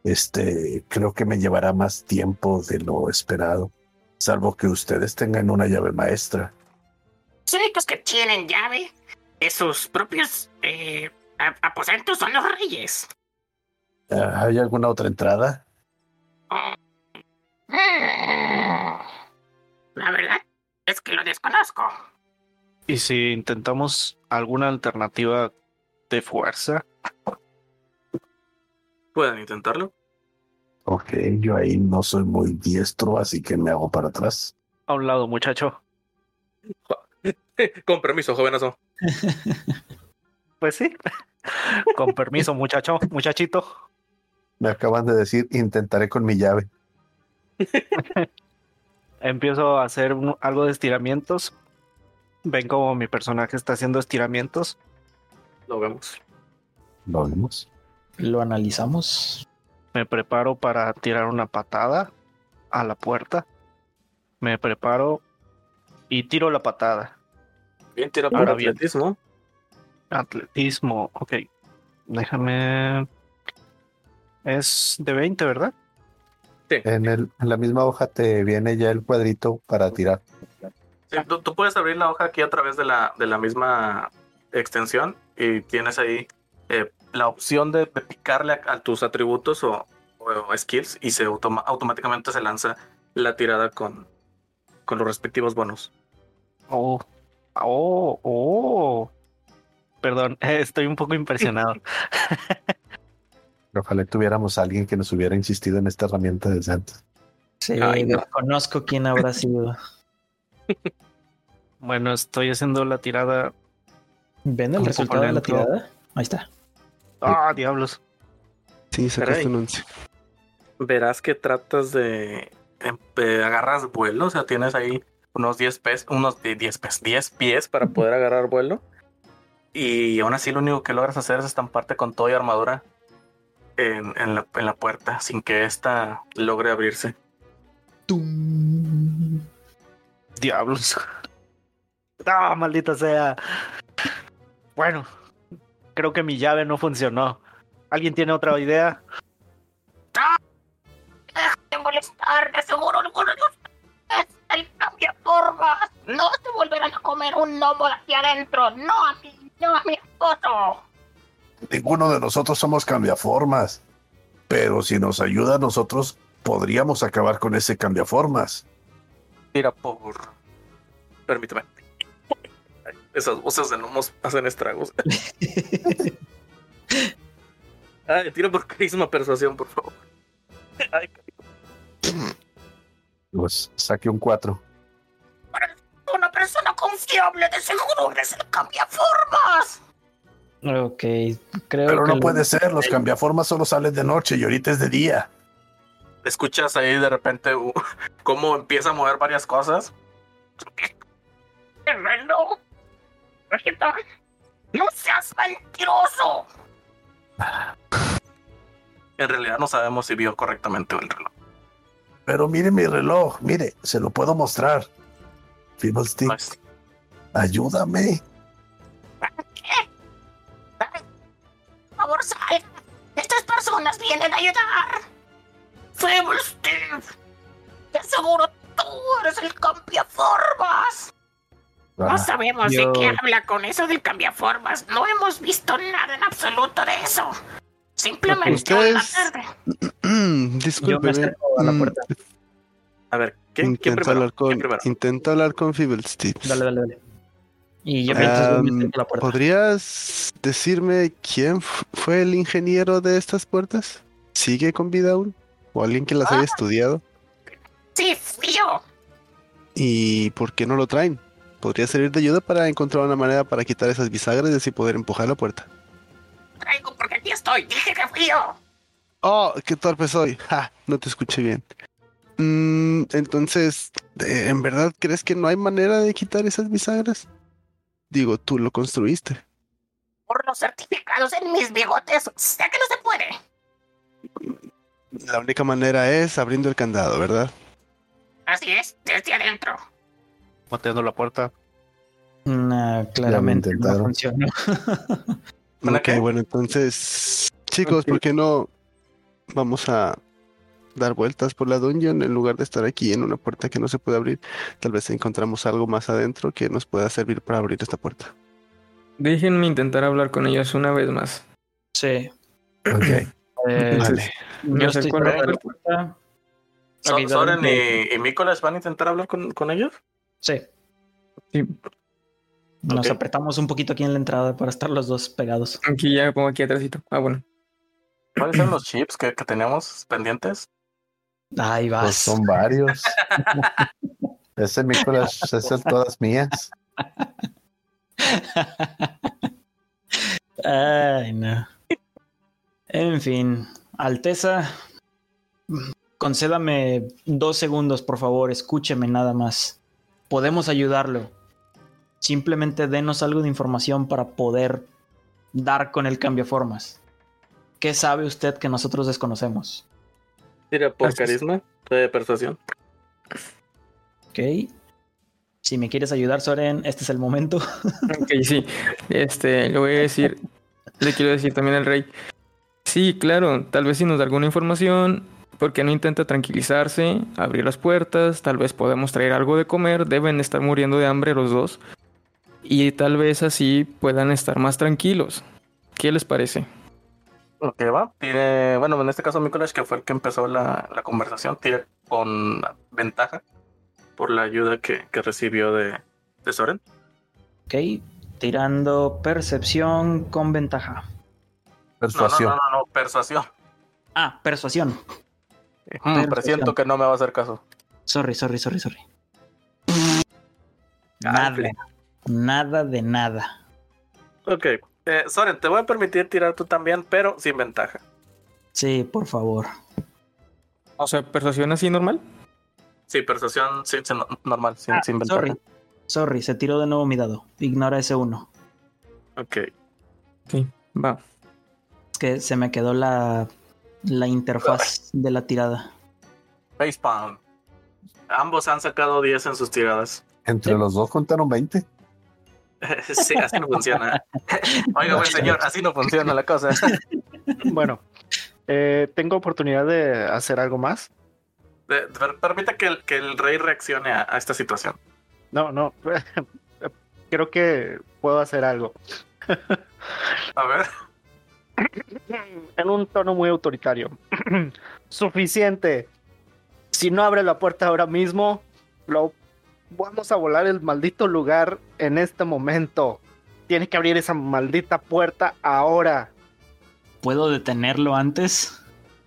[SPEAKER 2] Este, creo que me llevará más tiempo de lo esperado, salvo que ustedes tengan una llave maestra.
[SPEAKER 8] Los únicos que tienen llave de sus propios eh, aposentos son los reyes.
[SPEAKER 2] Ah, ¿Hay alguna otra entrada?
[SPEAKER 8] La verdad es que lo desconozco.
[SPEAKER 7] ¿Y si intentamos alguna alternativa de fuerza?
[SPEAKER 1] Pueden intentarlo.
[SPEAKER 2] Ok, yo ahí no soy muy diestro, así que me hago para atrás.
[SPEAKER 7] A un lado, muchacho. <laughs>
[SPEAKER 1] Con permiso, jovenazo. <laughs>
[SPEAKER 7] pues sí. <laughs> Con permiso, muchacho, muchachito.
[SPEAKER 2] Me acaban de decir, intentaré con mi llave.
[SPEAKER 7] Empiezo a hacer algo de estiramientos. Ven como mi personaje está haciendo estiramientos.
[SPEAKER 1] Lo vemos.
[SPEAKER 2] Lo vemos.
[SPEAKER 3] Lo analizamos.
[SPEAKER 7] Me preparo para tirar una patada a la puerta. Me preparo y tiro la patada.
[SPEAKER 1] Bien, tira por atletismo.
[SPEAKER 7] Atletismo, ok. Déjame. Es de 20, ¿verdad?
[SPEAKER 2] Sí. En, el, en la misma hoja te viene ya el cuadrito para tirar.
[SPEAKER 1] Sí, tú, puedes abrir la hoja aquí a través de la, de la misma extensión y tienes ahí eh, la opción de, picarle a, tus atributos o, skills y se automáticamente se lanza la tirada con, con los respectivos bonos.
[SPEAKER 7] Oh, oh, oh. Perdón, <laughs> estoy un poco impresionado. <laughs>
[SPEAKER 2] Ojalá tuviéramos a alguien que nos hubiera insistido en esta herramienta desde antes.
[SPEAKER 3] Sí, conozco quién habrá sido.
[SPEAKER 7] bueno, estoy haciendo la tirada.
[SPEAKER 3] ¿Ven el resultado de la tirada? Ahí está.
[SPEAKER 7] Ah, diablos.
[SPEAKER 6] Sí, sacaste un 11.
[SPEAKER 1] Verás que tratas de, agarras vuelo, o sea, tienes ahí unos 10 pies, unos 10 pies, 10 pies para poder agarrar vuelo. Y aún así lo único que logras hacer es estamparte con todo y armadura en, la, en la, puerta sin que ésta logre abrirse.
[SPEAKER 7] Diablos. Ah, maldita sea. Bueno, creo que mi llave no funcionó. ¿Alguien tiene otra idea?
[SPEAKER 8] ¡Ah! de molestar, de seguro alguno de ustedes el cambia formas. No se volverán a comer un gnomo hacia adentro. No a mí, no a mi esposo.
[SPEAKER 2] Ninguno de nosotros somos cambiaformas. Pero si nos ayuda a nosotros, podríamos acabar con ese cambiaformas.
[SPEAKER 1] Mira, por. Permíteme. Esas voces de gnomos hacen estragos. <laughs> Ay, tiro por carisma persuasión, por favor. <laughs> Ay,
[SPEAKER 2] pues saque un 4.
[SPEAKER 8] Una persona confiable, de seguro eres el cambiaformas.
[SPEAKER 3] Ok, creo
[SPEAKER 2] Pero no puede ser, los cambiaformas solo salen de noche y ahorita es de día.
[SPEAKER 1] Escuchas ahí de repente uh, <laughs> cómo empieza a mover varias cosas.
[SPEAKER 8] reloj? ¡No seas mentiroso!
[SPEAKER 1] En realidad no sabemos si vio correctamente el reloj.
[SPEAKER 2] Pero mire mi reloj, mire, se lo puedo mostrar. Fiddlestick, pues, ayúdame.
[SPEAKER 8] ¿Qué? Por favor, sal. Estas personas vienen a ayudar. Fiddlestick, te aseguro tú eres el cambiaformas. No sabemos de qué habla con eso del cambiaformas. No hemos visto nada en absoluto de eso. Simplemente
[SPEAKER 6] Ustedes... <clears throat> Disculpe. a la mm, puerta.
[SPEAKER 1] A ver, ¿quién, intenta,
[SPEAKER 6] ¿quién hablar con, intenta hablar con Fibblesticks.
[SPEAKER 3] Dale, dale, dale. Y yo
[SPEAKER 6] um, la puerta. ¿Podrías decirme quién fue el ingeniero de estas puertas? ¿Sigue con vida aún? ¿O alguien que las haya ah. estudiado?
[SPEAKER 8] Sí, fui yo.
[SPEAKER 6] ¿Y por qué no lo traen? Podría servir de ayuda para encontrar una manera para quitar esas bisagras y así poder empujar la puerta.
[SPEAKER 8] Traigo porque aquí estoy, <laughs> dije que fui yo.
[SPEAKER 6] Oh, qué torpe soy. <laughs> Ja, no te escuché bien. Mm, entonces, ¿En verdad crees que no hay manera de quitar esas bisagras? Digo, tú lo construiste.
[SPEAKER 8] Por los certificados en mis bigotes, sé que no se puede.
[SPEAKER 6] La única manera es abriendo el candado, ¿verdad?
[SPEAKER 8] Así es, desde adentro.
[SPEAKER 7] Pateando la puerta.
[SPEAKER 3] Nah, claramente no funcionó. <laughs>
[SPEAKER 6] ok, bueno, entonces, chicos, ¿por qué no vamos a dar vueltas por la dungeon en lugar de estar aquí en una puerta que no se puede abrir? Tal vez encontramos algo más adentro que nos pueda servir para abrir esta puerta.
[SPEAKER 4] Déjenme intentar hablar con ellos una vez más.
[SPEAKER 3] Sí.
[SPEAKER 6] Ok.
[SPEAKER 3] Eh, vale. Yo estoy la puerta.
[SPEAKER 1] ¿Soren y, y Mícolas van a intentar hablar con, con ellos?
[SPEAKER 3] Sí. sí. Nos apretamos un poquito aquí en la entrada para estar los dos pegados.
[SPEAKER 4] Aquí ya me pongo aquí atrásito. Ah, bueno.
[SPEAKER 1] ¿Cuáles son los chips que, que tenemos pendientes?
[SPEAKER 3] Ahí vas.
[SPEAKER 2] Pues son varios. <laughs> Ese Mícolas es el todas mías.
[SPEAKER 3] Ay, no. En fin, Alteza, concédame dos segundos, por favor, escúcheme nada más. Podemos ayudarlo. Simplemente denos algo de información para poder dar con el cambio formas. ¿Qué sabe usted que nosotros desconocemos?
[SPEAKER 1] Tira por carisma, de persuasión.
[SPEAKER 3] Ok. Si me quieres ayudar, Soren, este es el momento. <laughs>
[SPEAKER 4] ok, sí. Este, le voy a decir, le quiero decir también al rey. Sí, claro, tal vez si nos da alguna información, porque no intenta tranquilizarse, abrir las puertas, tal vez podemos traer algo de comer, deben estar muriendo de hambre los dos, y tal vez así puedan estar más tranquilos. ¿Qué les parece?
[SPEAKER 1] Ok, va. Tiene, bueno, en este caso Mikolash, que fue el que empezó la, la conversación, tiene con ventaja por la ayuda que, que recibió de, de Soren.
[SPEAKER 3] Ok, tirando percepción con ventaja.
[SPEAKER 2] Persuasión.
[SPEAKER 1] No, no, no, no, persuasión.
[SPEAKER 3] Ah, persuasión.
[SPEAKER 1] Mm, presiento que no me va a hacer caso.
[SPEAKER 3] Sorry, sorry, sorry, sorry. Nada. Nada de nada.
[SPEAKER 1] Ok. Eh, Soren, te voy a permitir tirar tú también, pero sin ventaja.
[SPEAKER 3] Sí, por favor.
[SPEAKER 4] O sea, persuasión así normal.
[SPEAKER 1] Sí, persuasión sí, sí, normal, sin, ah, sin ventaja.
[SPEAKER 3] Sorry. sorry, se tiró de nuevo mi dado. Ignora ese uno.
[SPEAKER 1] Ok.
[SPEAKER 4] Sí, va.
[SPEAKER 3] Es que se me quedó la, la interfaz de la tirada.
[SPEAKER 1] Facepalm. Ambos han sacado 10 en sus tiradas.
[SPEAKER 2] Entre los dos contaron 20. <laughs>
[SPEAKER 1] sí, así no funciona. <laughs> Oiga, buen señor, así no funciona la cosa. <laughs>
[SPEAKER 7] bueno, eh, ¿tengo oportunidad de hacer algo más?
[SPEAKER 1] permita que el, que el rey reaccione a, a, esta situación.
[SPEAKER 7] No, no. Creo que puedo hacer algo.
[SPEAKER 1] a ver.
[SPEAKER 7] En un tono muy autoritario. <clears throat> Suficiente. Si no abre la puerta ahora mismo, lo vamos a volar el maldito lugar en este momento. Tiene que abrir esa maldita puerta ahora.
[SPEAKER 3] ¿Puedo detenerlo antes?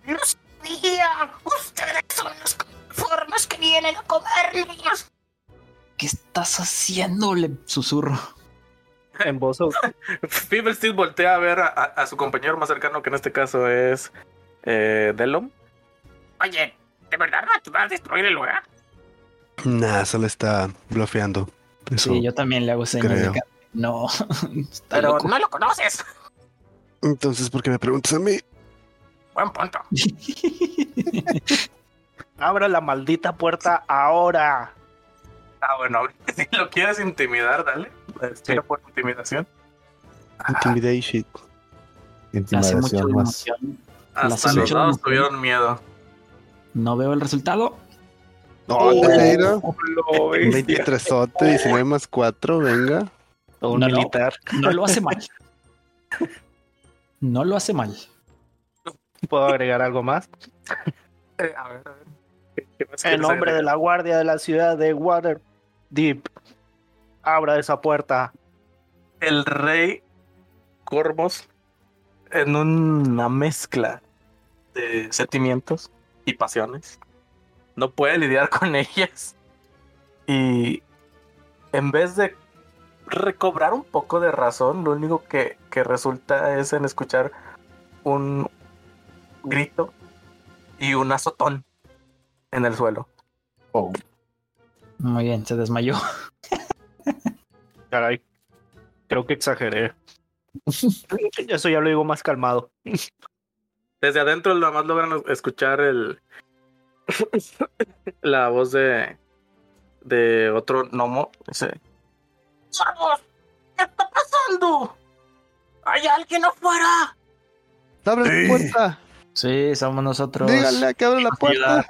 [SPEAKER 8] No sabía. Ustedes son las formas que vienen a comernos.
[SPEAKER 3] ¿Qué estás haciendo? Le susurro.
[SPEAKER 7] En voz <laughs>
[SPEAKER 1] Steel voltea a ver a, su compañero más cercano, que en este caso es eh, Delom.
[SPEAKER 8] Oye, ¿de verdad no vas a destruir el lugar?
[SPEAKER 6] Nah, solo está bloqueando.
[SPEAKER 3] sí, yo también le hago señas de no. <laughs>
[SPEAKER 8] Pero no lo conoces.
[SPEAKER 6] Entonces, ¿por qué me preguntas a mí?
[SPEAKER 8] Buen punto. <laughs>
[SPEAKER 7] Abra la maldita puerta ahora.
[SPEAKER 1] Ah, bueno, si lo quieres intimidar, dale. Tira por intimidación.
[SPEAKER 6] Intimidation.
[SPEAKER 2] Intimidación más.
[SPEAKER 1] Hasta los dos tuvieron miedo.
[SPEAKER 3] No veo el resultado.
[SPEAKER 6] No, oh, te 23 19 más 4, venga.
[SPEAKER 7] Un no, militar.
[SPEAKER 3] No, lo hace mal. No lo hace mal.
[SPEAKER 7] ¿Puedo agregar algo más?
[SPEAKER 1] Eh, a ver, a ver.
[SPEAKER 7] En nombre de la guardia de la ciudad de Waterdeep, abra esa puerta.
[SPEAKER 1] El rey Corvos, en una mezcla de sentimientos y pasiones, no puede lidiar con <laughs> ellas. Y en vez de recobrar un poco de razón, lo único que, que resulta es en escuchar un grito y un azotón en el suelo.
[SPEAKER 2] Oh.
[SPEAKER 3] Muy bien, se desmayó. <laughs>
[SPEAKER 7] Caray, creo que exageré. <laughs> Eso ya lo digo más calmado.
[SPEAKER 1] Desde adentro nada más logran escuchar el <laughs> la voz de de otro gnomo. Ese.
[SPEAKER 8] ¿Qué está pasando? ¿Hay alguien afuera?
[SPEAKER 6] ¡Abre la puerta!
[SPEAKER 3] Sí, somos nosotros.
[SPEAKER 6] Díganle que abra la puerta.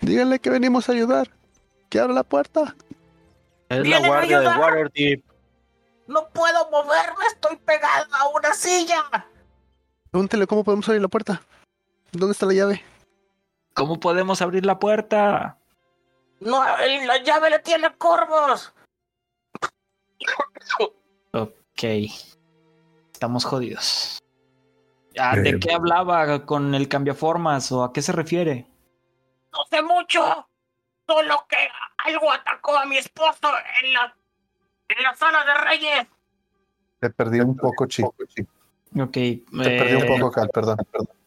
[SPEAKER 6] Díganle que venimos a ayudar. Que abra la puerta.
[SPEAKER 7] Es la guardia de Waterdeep.
[SPEAKER 8] No puedo moverme, estoy pegado a una silla.
[SPEAKER 6] Pregúntele cómo podemos abrir la puerta. ¿Dónde está la llave?
[SPEAKER 3] ¿Cómo podemos abrir la puerta?
[SPEAKER 8] No, la llave le tiene corvos.
[SPEAKER 3] Ok. Estamos jodidos. Ah, ¿De qué hablaba con el cambiaformas o a qué se refiere?
[SPEAKER 8] No sé mucho. Solo que algo atacó a mi esposo en la, en la sala de reyes.
[SPEAKER 2] Te perdí un poco, chico.
[SPEAKER 3] Ok.
[SPEAKER 2] Te perdí un poco, Cal, perdón.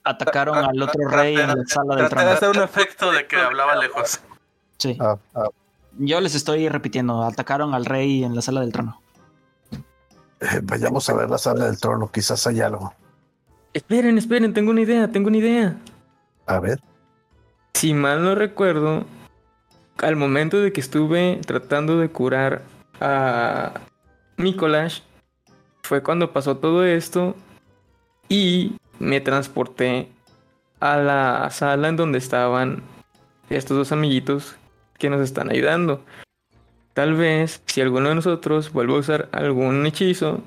[SPEAKER 3] Atacaron al otro rey en la sala del trono.
[SPEAKER 1] de hacer un efecto de que hablaba lejos.
[SPEAKER 3] Sí. Yo les estoy repitiendo. Atacaron al rey en la sala del trono.
[SPEAKER 2] Eh, vayamos a ver la sala del trono. Quizás hay algo.
[SPEAKER 4] Esperen, esperen. Tengo una idea. Tengo una idea.
[SPEAKER 2] A ver.
[SPEAKER 4] Si mal no recuerdo, al momento de que estuve tratando de curar a Nicolás, fue cuando pasó todo esto y me transporté a la sala en donde estaban estos dos amiguitos que nos están ayudando. Tal vez si alguno de nosotros vuelve a usar algún hechizo,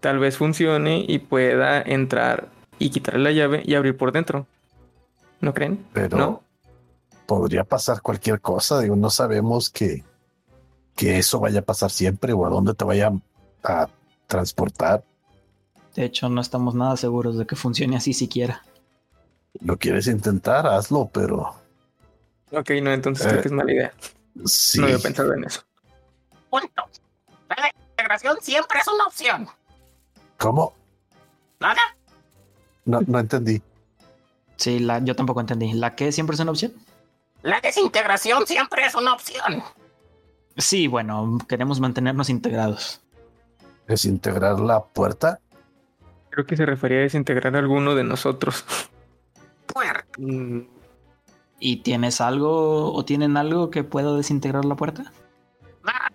[SPEAKER 4] tal vez funcione y pueda entrar y quitarle la llave y abrir por dentro. ¿No creen?
[SPEAKER 2] Pero podría pasar cualquier cosa. Digo, no sabemos que, que eso vaya a pasar siempre o a dónde te vaya a transportar.
[SPEAKER 3] De hecho, no estamos nada seguros de que funcione así siquiera.
[SPEAKER 2] Lo quieres intentar, hazlo, pero.
[SPEAKER 4] Ok, no, entonces creo que es mala idea.
[SPEAKER 2] Sí.
[SPEAKER 4] No había pensado en eso.
[SPEAKER 8] Punto. La integración siempre es una opción.
[SPEAKER 2] ¿Cómo?
[SPEAKER 8] ¿Nada?
[SPEAKER 2] No, no entendí.
[SPEAKER 3] Sí, la, yo tampoco entendí. ¿La qué siempre es una opción?
[SPEAKER 8] La desintegración siempre es una opción.
[SPEAKER 3] Sí, bueno, queremos mantenernos integrados.
[SPEAKER 2] ¿Desintegrar la puerta?
[SPEAKER 4] Creo que se refería a desintegrar a alguno de nosotros.
[SPEAKER 8] Puerta.
[SPEAKER 3] ¿Y tienes algo o tienen algo que pueda desintegrar la puerta?
[SPEAKER 8] Ah,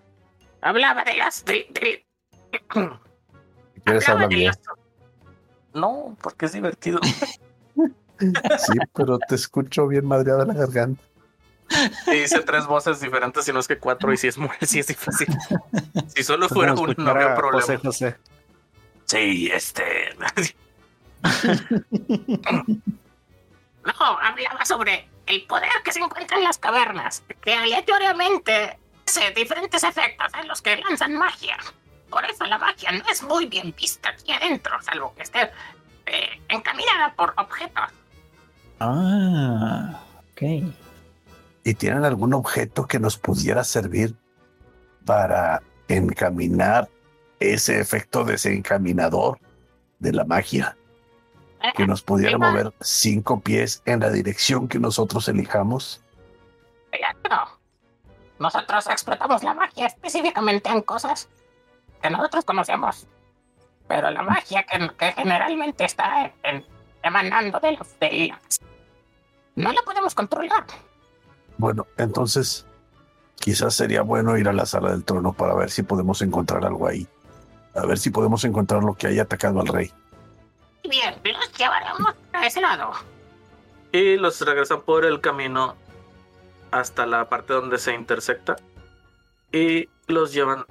[SPEAKER 8] hablaba de las... De, de...
[SPEAKER 2] ¿Quieres hablar
[SPEAKER 8] de
[SPEAKER 2] bien?
[SPEAKER 8] las-
[SPEAKER 1] No, porque es divertido. <laughs>
[SPEAKER 2] Sí, pero te escucho bien madreada la garganta. <laughs>
[SPEAKER 1] Y hice tres voces diferentes, si no es que cuatro, y si es muy, sí es difícil. Si solo
[SPEAKER 7] Es
[SPEAKER 1] fuera uno, no habría problema.
[SPEAKER 7] José José.
[SPEAKER 1] Sí, este. <laughs>
[SPEAKER 8] No, hablaba sobre el poder que se encuentra en las cavernas, que aleatoriamente hace diferentes efectos en los que lanzan magia. Por eso la magia no es muy bien vista aquí adentro, salvo que esté eh, encaminada por objetos.
[SPEAKER 3] Ah, ok.
[SPEAKER 2] ¿Y tienen algún objeto que nos pudiera servir para encaminar ese efecto desencaminador de la magia?
[SPEAKER 8] Eh,
[SPEAKER 2] Que nos pudiera mover cinco pies en la dirección que nosotros elijamos.
[SPEAKER 8] No. Nosotros explotamos la magia específicamente en cosas que nosotros conocemos. Pero la magia que, que generalmente está en- en- emanando de los de las- No la podemos controlar.
[SPEAKER 2] Bueno, entonces quizás sería bueno ir a la sala del trono para ver si podemos encontrar algo ahí. A ver si podemos encontrar lo que haya atacado al rey.
[SPEAKER 8] Bien, los llevaremos a ese lado.
[SPEAKER 1] Y los regresan por el camino hasta la parte donde se intersecta. Y los llevan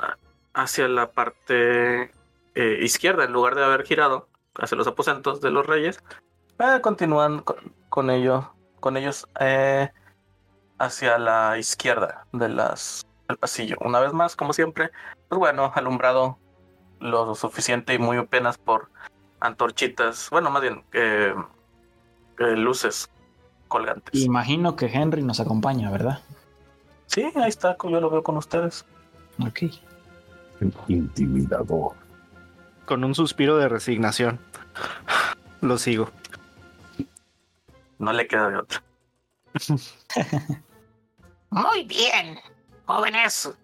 [SPEAKER 1] hacia la parte eh, izquierda, en lugar de haber girado hacia los aposentos de los reyes. eh, continúan con, con ello, con ellos eh, hacia la izquierda de las, del pasillo. Una vez más, como siempre, pues bueno, alumbrado lo suficiente y muy apenas por antorchitas, bueno, más bien eh, eh, luces colgantes.
[SPEAKER 3] Imagino que Henry nos acompaña, ¿verdad?
[SPEAKER 1] Sí, ahí está, yo lo veo con ustedes.
[SPEAKER 3] Ok.
[SPEAKER 2] Intimidador.
[SPEAKER 7] Con un suspiro de resignación. Lo sigo.
[SPEAKER 1] No le queda de otra. <laughs>
[SPEAKER 8] Muy bien. Jóvenes,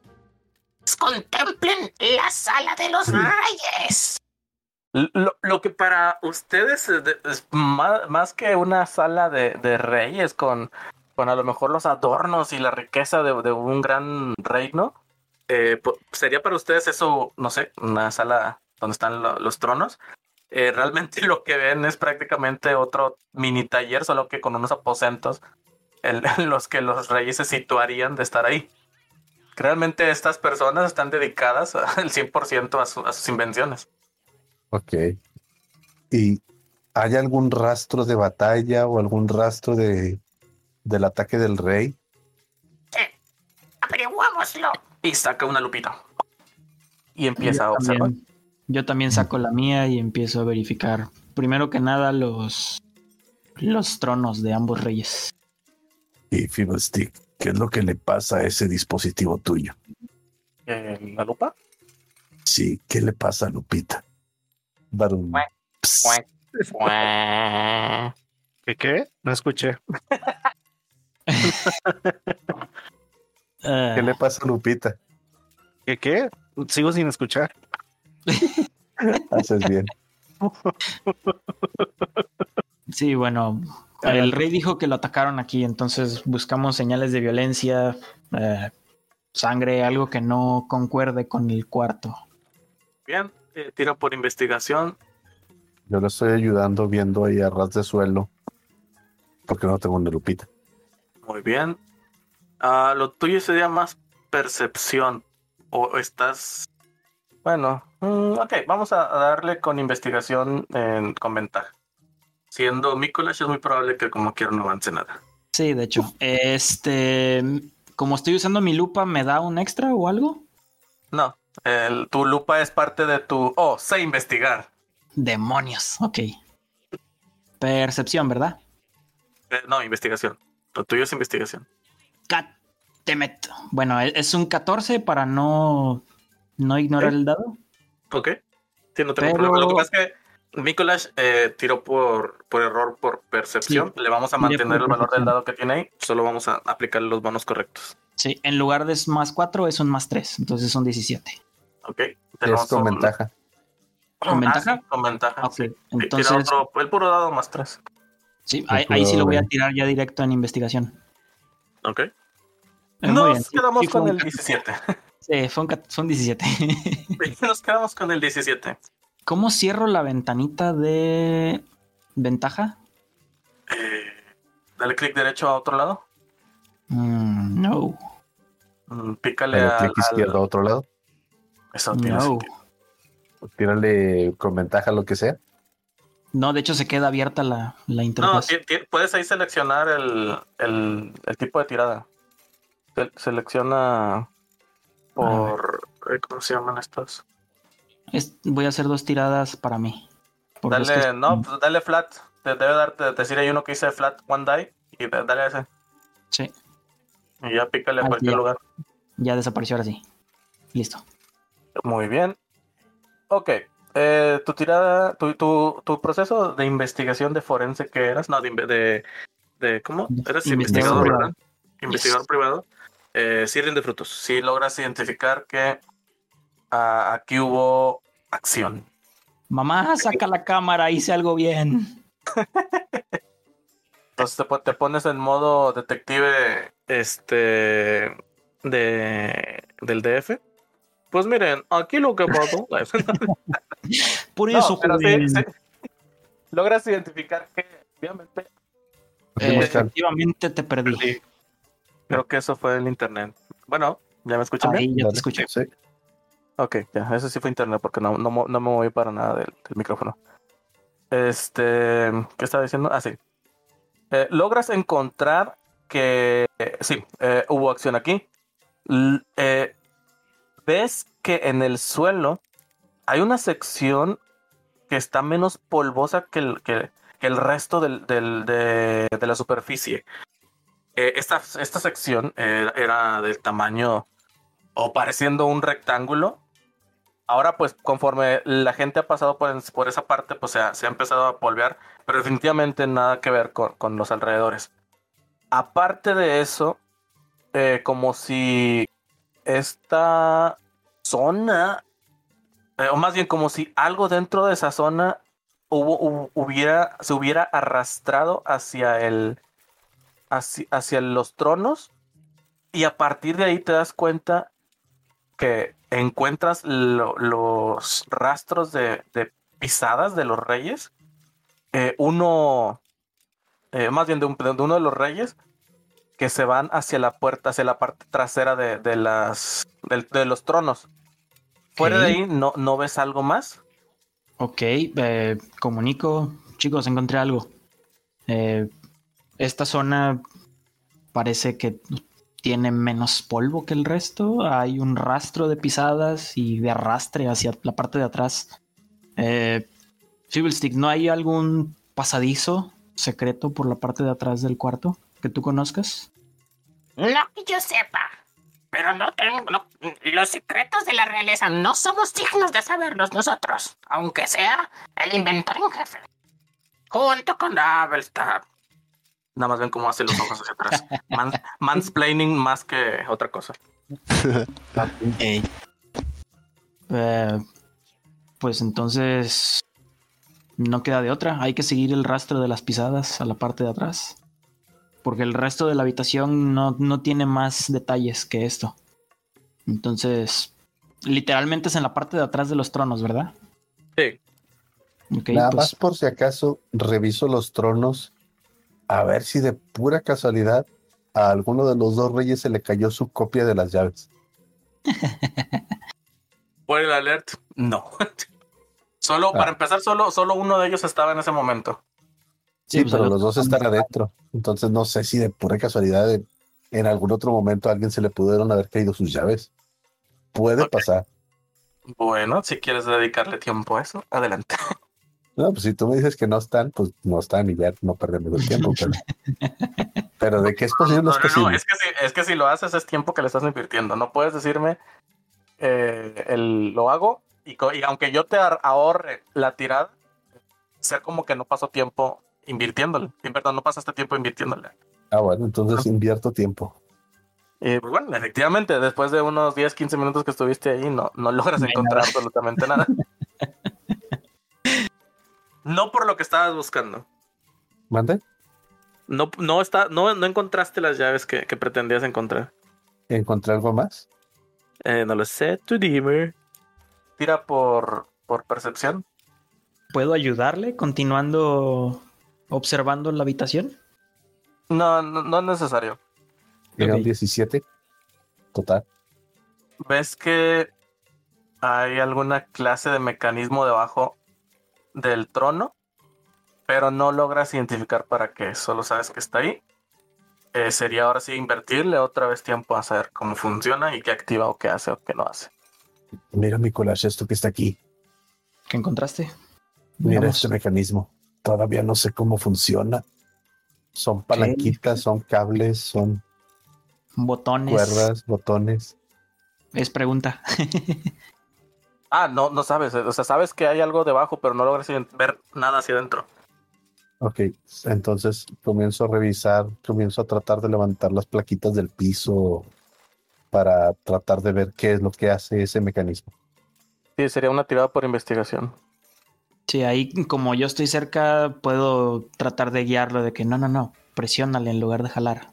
[SPEAKER 8] contemplen la sala de los reyes.
[SPEAKER 1] Lo, que para ustedes es, más, que una sala de, reyes con, con a lo mejor los adornos y la riqueza de, un gran reino, eh, sería para ustedes eso, no sé, una sala donde están los tronos. Eh, realmente <laughs> lo que ven es prácticamente otro mini taller, solo que con unos aposentos en, <laughs> los que los reyes se situarían de estar ahí. Realmente estas personas están dedicadas <laughs> al 100% a sus invenciones.
[SPEAKER 2] Ok. ¿Y hay algún rastro de batalla o algún rastro de del ataque del rey?
[SPEAKER 8] Sí. Averiguámoslo.
[SPEAKER 1] Y saca una lupita. Y empieza a observar.
[SPEAKER 3] yo también saco la mía y empiezo a verificar. Primero que nada, los, los tronos de ambos reyes.
[SPEAKER 2] Y Fiddlestick, ¿qué es lo que le pasa a ese dispositivo tuyo?
[SPEAKER 1] ¿La lupa?
[SPEAKER 2] Sí, ¿qué le pasa a Lupita?
[SPEAKER 7] ¿Qué qué? No escuché.
[SPEAKER 2] ¿Qué le pasa a Lupita?
[SPEAKER 7] ¿Qué qué? Sigo sin escuchar.
[SPEAKER 2] Haces bien.
[SPEAKER 3] Sí, bueno, el rey dijo que lo atacaron aquí, entonces buscamos señales de violencia, eh, sangre, algo que no concuerde con el cuarto.
[SPEAKER 1] Bien, eh, tiro por investigación.
[SPEAKER 2] Yo le estoy ayudando viendo ahí a ras de suelo. Porque no tengo una lupita.
[SPEAKER 1] Muy bien. Ah, lo tuyo sería más percepción. O estás. Bueno, mm, ok, vamos a darle con investigación con ventaja. Siendo Mikolash es muy probable que como quiera no avance nada.
[SPEAKER 3] Sí, de hecho. Este. Como estoy usando mi lupa, ¿me da un extra o algo?
[SPEAKER 1] No, el, tu lupa es parte de tu. Oh, sé investigar.
[SPEAKER 3] Demonios, ok. Percepción, ¿verdad?
[SPEAKER 1] Eh, no, investigación. Lo tuyo es investigación.
[SPEAKER 3] meto. Bueno, e, es un 14 para no, no ignorar el dado.
[SPEAKER 1] Ok. Sí, no tengo problema. Lo que pasa es que Mikolash eh, tiró por, por error por percepción. Le vamos a mantener el valor del dado que tiene ahí. Solo vamos a aplicar los bonos correctos.
[SPEAKER 3] Sí, en lugar de más 4 es un más 3. Entonces son 17.
[SPEAKER 1] Ok.
[SPEAKER 2] Es con ventaja.
[SPEAKER 3] ¿Con ventaja?
[SPEAKER 1] Ah, con ventaja. Sí. Entonces. Otro, el puro dado más 3.
[SPEAKER 3] Sí, ahí, sí lo voy a tirar ya directo en investigación.
[SPEAKER 1] Ok. <laughs> Nos quedamos con el 17.
[SPEAKER 3] Sí, son, son 17.
[SPEAKER 1] Nos quedamos con el 17.
[SPEAKER 3] ¿Cómo cierro la ventanita de ventaja?
[SPEAKER 1] Eh, dale clic derecho a otro lado.
[SPEAKER 3] Mm, no.
[SPEAKER 1] Mm, pícale a.
[SPEAKER 2] clic izquierdo a otro lado.
[SPEAKER 1] Eso tiene no.
[SPEAKER 2] Tírale con ventaja lo que sea.
[SPEAKER 3] No, de hecho se queda abierta la, la interfaz.
[SPEAKER 1] No, puedes ahí seleccionar el, el, el tipo de tirada. selecciona por... ¿Cómo se llaman
[SPEAKER 3] voy a hacer dos tiradas para mí.
[SPEAKER 1] Dale, no, pues dale flat. Te debe darte, decir hay uno que dice flat one die y dale a ese.
[SPEAKER 3] Sí.
[SPEAKER 1] Y ya pícale a cualquier lugar.
[SPEAKER 3] Ya desapareció ahora sí. Listo.
[SPEAKER 1] Muy bien. Ok. Eh, tu tirada, tu, tu, tu, proceso de investigación de forense que eras, no, de, de, ¿cómo? Eres investigador, privado. Investigador privado. Eh, sí rinde frutos. Si logras identificar que ah, aquí hubo acción.
[SPEAKER 3] Mamá, saca la cámara, hice algo bien.
[SPEAKER 1] Entonces te, te, pones en modo detective este de del DF pues miren, aquí lo que pasó. <laughs>
[SPEAKER 3] Por eso,
[SPEAKER 1] pero logras identificar que obviamente.
[SPEAKER 3] Eh, efectivamente te perdí.
[SPEAKER 1] Creo que eso fue el internet. Bueno, ¿ya me escuchan
[SPEAKER 3] Ahí ya te escuché.
[SPEAKER 2] Sí.
[SPEAKER 1] Ok, ya, eso sí fue internet porque no, no, me moví para nada del, micrófono. Este, ¿qué estaba diciendo? Ah, sí. Eh, logras encontrar que sí, eh, hubo acción aquí. eh, ves que en el suelo hay una sección que está menos polvosa que el, que, el resto del, de, la superficie. Esta, esta, sección era del tamaño o pareciendo un rectángulo. Ahora, pues, conforme la gente ha pasado por, por esa parte, pues se ha, se ha, empezado a polvear, pero definitivamente nada que ver con, con los alrededores. Aparte de eso, eh, como si esta zona, eh, o más bien como si algo dentro de esa zona hubo, hubiera, se hubiera arrastrado hacia el, hacia, hacia los tronos y a partir de ahí te das cuenta que encuentras los rastros de, pisadas de los reyes. Eh, uno, eh, más bien de, uno de los reyes, que se van hacia la puerta, hacia la parte trasera de, las, de, los tronos. Fuera de ahí, ¿no, ¿no ves algo más?
[SPEAKER 3] Ok, eh, comunico. Chicos, encontré algo. esta zona parece que tiene menos polvo que el resto. Hay un rastro de pisadas y de arrastre hacia la parte de atrás. Eh, ¿no hay algún pasadizo secreto por la parte de atrás del cuarto que tú conozcas?
[SPEAKER 8] No que yo sepa. Pero no tengo. los secretos de la realeza no somos dignos de saberlos nosotros. Aunque sea el inventor en jefe. Junto con Doublestab
[SPEAKER 1] Nada más ven cómo hace los ojos hacia atrás. <laughs> mansplaining más que otra cosa.
[SPEAKER 3] Eh, pues entonces no queda de otra. Hay que seguir el rastro de las pisadas a la parte de atrás. Porque el resto de la habitación no, tiene más detalles que esto. Entonces, literalmente es en la parte de atrás de los tronos, ¿verdad?
[SPEAKER 1] Sí.
[SPEAKER 2] Nada pues más por si acaso reviso los tronos a ver si de pura casualidad a alguno de los dos reyes se le cayó su copia de las llaves. <laughs>
[SPEAKER 1] Por el alert, no. <laughs> solo, para ah. empezar, solo, solo uno de ellos estaba en ese momento.
[SPEAKER 2] Sí, pero los dos están adentro. Entonces no sé si de pura casualidad en algún otro momento a alguien se le pudieron haber caído sus llaves. Puede pasar.
[SPEAKER 1] Bueno, si quieres dedicarle tiempo a eso, adelante. <laughs>
[SPEAKER 2] No, pues si tú me dices que no están, pues no están y ya no perdemos el tiempo. Pero, <laughs> de qué es posible, no, es posible.
[SPEAKER 1] es, que si, es que si lo haces es tiempo que le estás invirtiendo. No puedes decirme, eh, el, lo hago y, aunque yo te ahorre la tirada, sea como que no paso tiempo invirtiéndole. Perdón, no pasaste tiempo invirtiéndole.
[SPEAKER 2] Ah, bueno, entonces invierto tiempo.
[SPEAKER 1] Y pues bueno, efectivamente, después de unos 10, 15 minutos que estuviste ahí, no, no logras encontrar absolutamente nada. <laughs> No por lo que estabas buscando.
[SPEAKER 2] ¿Mande?
[SPEAKER 1] No, no, está, no, no encontraste las llaves que, pretendías encontrar.
[SPEAKER 2] ¿Encontré algo más?
[SPEAKER 1] Eh, no lo sé, tú dime. Tira por, por percepción.
[SPEAKER 3] ¿Puedo ayudarle continuando observando la habitación?
[SPEAKER 1] No, no, es necesario.
[SPEAKER 2] Era 17 total.
[SPEAKER 1] ¿Ves que hay alguna clase de mecanismo debajo del trono, pero no logras identificar para qué, solo sabes que está ahí. Eh, sería ahora sí invertirle otra vez tiempo a saber cómo funciona y qué activa o qué hace o qué no hace.
[SPEAKER 2] Mira, Nicolás, esto que está aquí.
[SPEAKER 3] ¿Qué encontraste?
[SPEAKER 2] Mira este mecanismo. Todavía no sé cómo funciona. Son palanquitas, son cables, son
[SPEAKER 3] botones.
[SPEAKER 2] Cuerdas, botones.
[SPEAKER 3] Es pregunta. <laughs>
[SPEAKER 1] Ah, no, no sabes. O sea, sabes que hay algo debajo, pero no logras ver nada hacia adentro.
[SPEAKER 2] Ok, entonces comienzo a revisar, comienzo a tratar de levantar las plaquitas del piso para tratar de ver qué es lo que hace ese mecanismo.
[SPEAKER 1] Sí, sería una tirada por investigación.
[SPEAKER 3] Sí, ahí como yo estoy cerca, puedo tratar de guiarlo de que no, no, no, presiónale en lugar de jalar.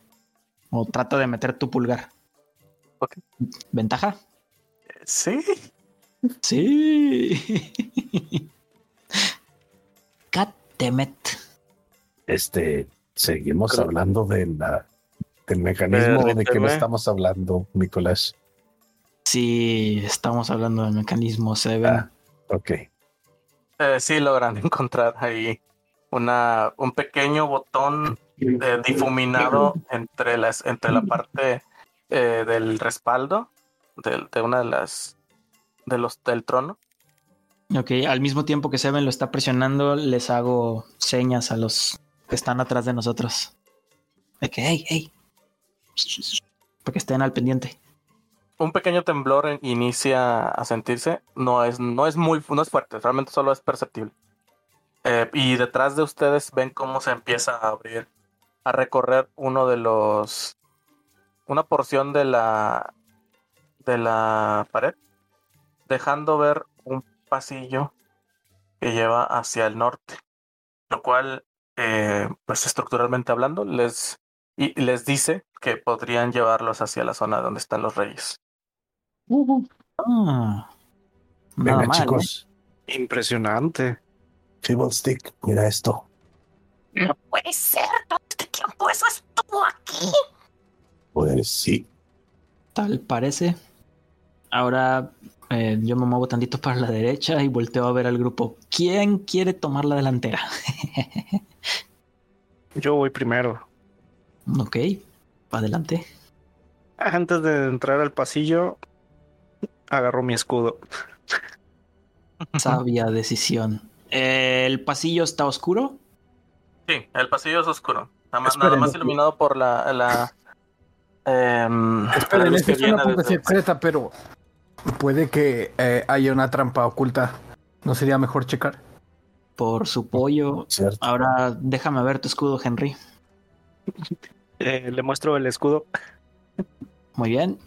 [SPEAKER 3] O trata de meter tu pulgar.
[SPEAKER 1] Ok.
[SPEAKER 3] ¿Ventaja?
[SPEAKER 1] Sí.
[SPEAKER 3] Sí. Catemet.
[SPEAKER 2] Este, seguimos hablando de la, del mecanismo de que no estamos hablando, Nicolás.
[SPEAKER 3] Sí, estamos hablando del mecanismo Seven. Ah,
[SPEAKER 2] ok.
[SPEAKER 1] Eh, sí logran <laughs> encontrar ahí una, un pequeño botón eh, difuminado entre, las, entre la parte eh, del respaldo de, una de las de los, del trono.
[SPEAKER 3] Ok, al mismo tiempo que Seven lo está presionando, les hago señas a los que están atrás de nosotros. De que, hey, hey. Para que estén al pendiente.
[SPEAKER 1] Un pequeño temblor inicia a sentirse. No es, no es muy no es fuerte, realmente solo es perceptible. Eh, y detrás de ustedes ven cómo se empieza a abrir, a recorrer uno de los. Una porción de la de la pared, dejando ver un pasillo que lleva hacia el norte, lo cual, eh, pues estructuralmente hablando, les, y les dice que podrían llevarlos hacia la zona donde están los reyes.
[SPEAKER 3] Ah,
[SPEAKER 2] Venga,
[SPEAKER 3] nada mal,
[SPEAKER 2] chicos.
[SPEAKER 7] Impresionante.
[SPEAKER 2] Feeble Stick, mira esto.
[SPEAKER 8] No puede ser. Todo este tiempo eso estuvo aquí.
[SPEAKER 2] Pues sí.
[SPEAKER 3] ¿eh? Tal parece. Ahora eh, yo me muevo tantito para la derecha y volteo a ver al grupo. ¿Quién quiere tomar la delantera? <laughs>
[SPEAKER 7] Yo voy primero.
[SPEAKER 3] ok, adelante.
[SPEAKER 7] Antes de entrar al pasillo, agarro mi escudo. <laughs>
[SPEAKER 3] Sabia decisión. Eh, ¿El pasillo está oscuro?
[SPEAKER 1] Sí, el pasillo es oscuro. Nada más, nada más iluminado por la. la la
[SPEAKER 5] Esperen,
[SPEAKER 1] que
[SPEAKER 5] es una secreta, pero puede que eh, haya una trampa oculta. ¿No sería mejor checar?
[SPEAKER 3] Por su pollo.
[SPEAKER 2] Cierto.
[SPEAKER 3] Ahora déjame ver tu escudo, Henry.
[SPEAKER 7] Eh, le muestro el escudo.
[SPEAKER 3] Muy bien.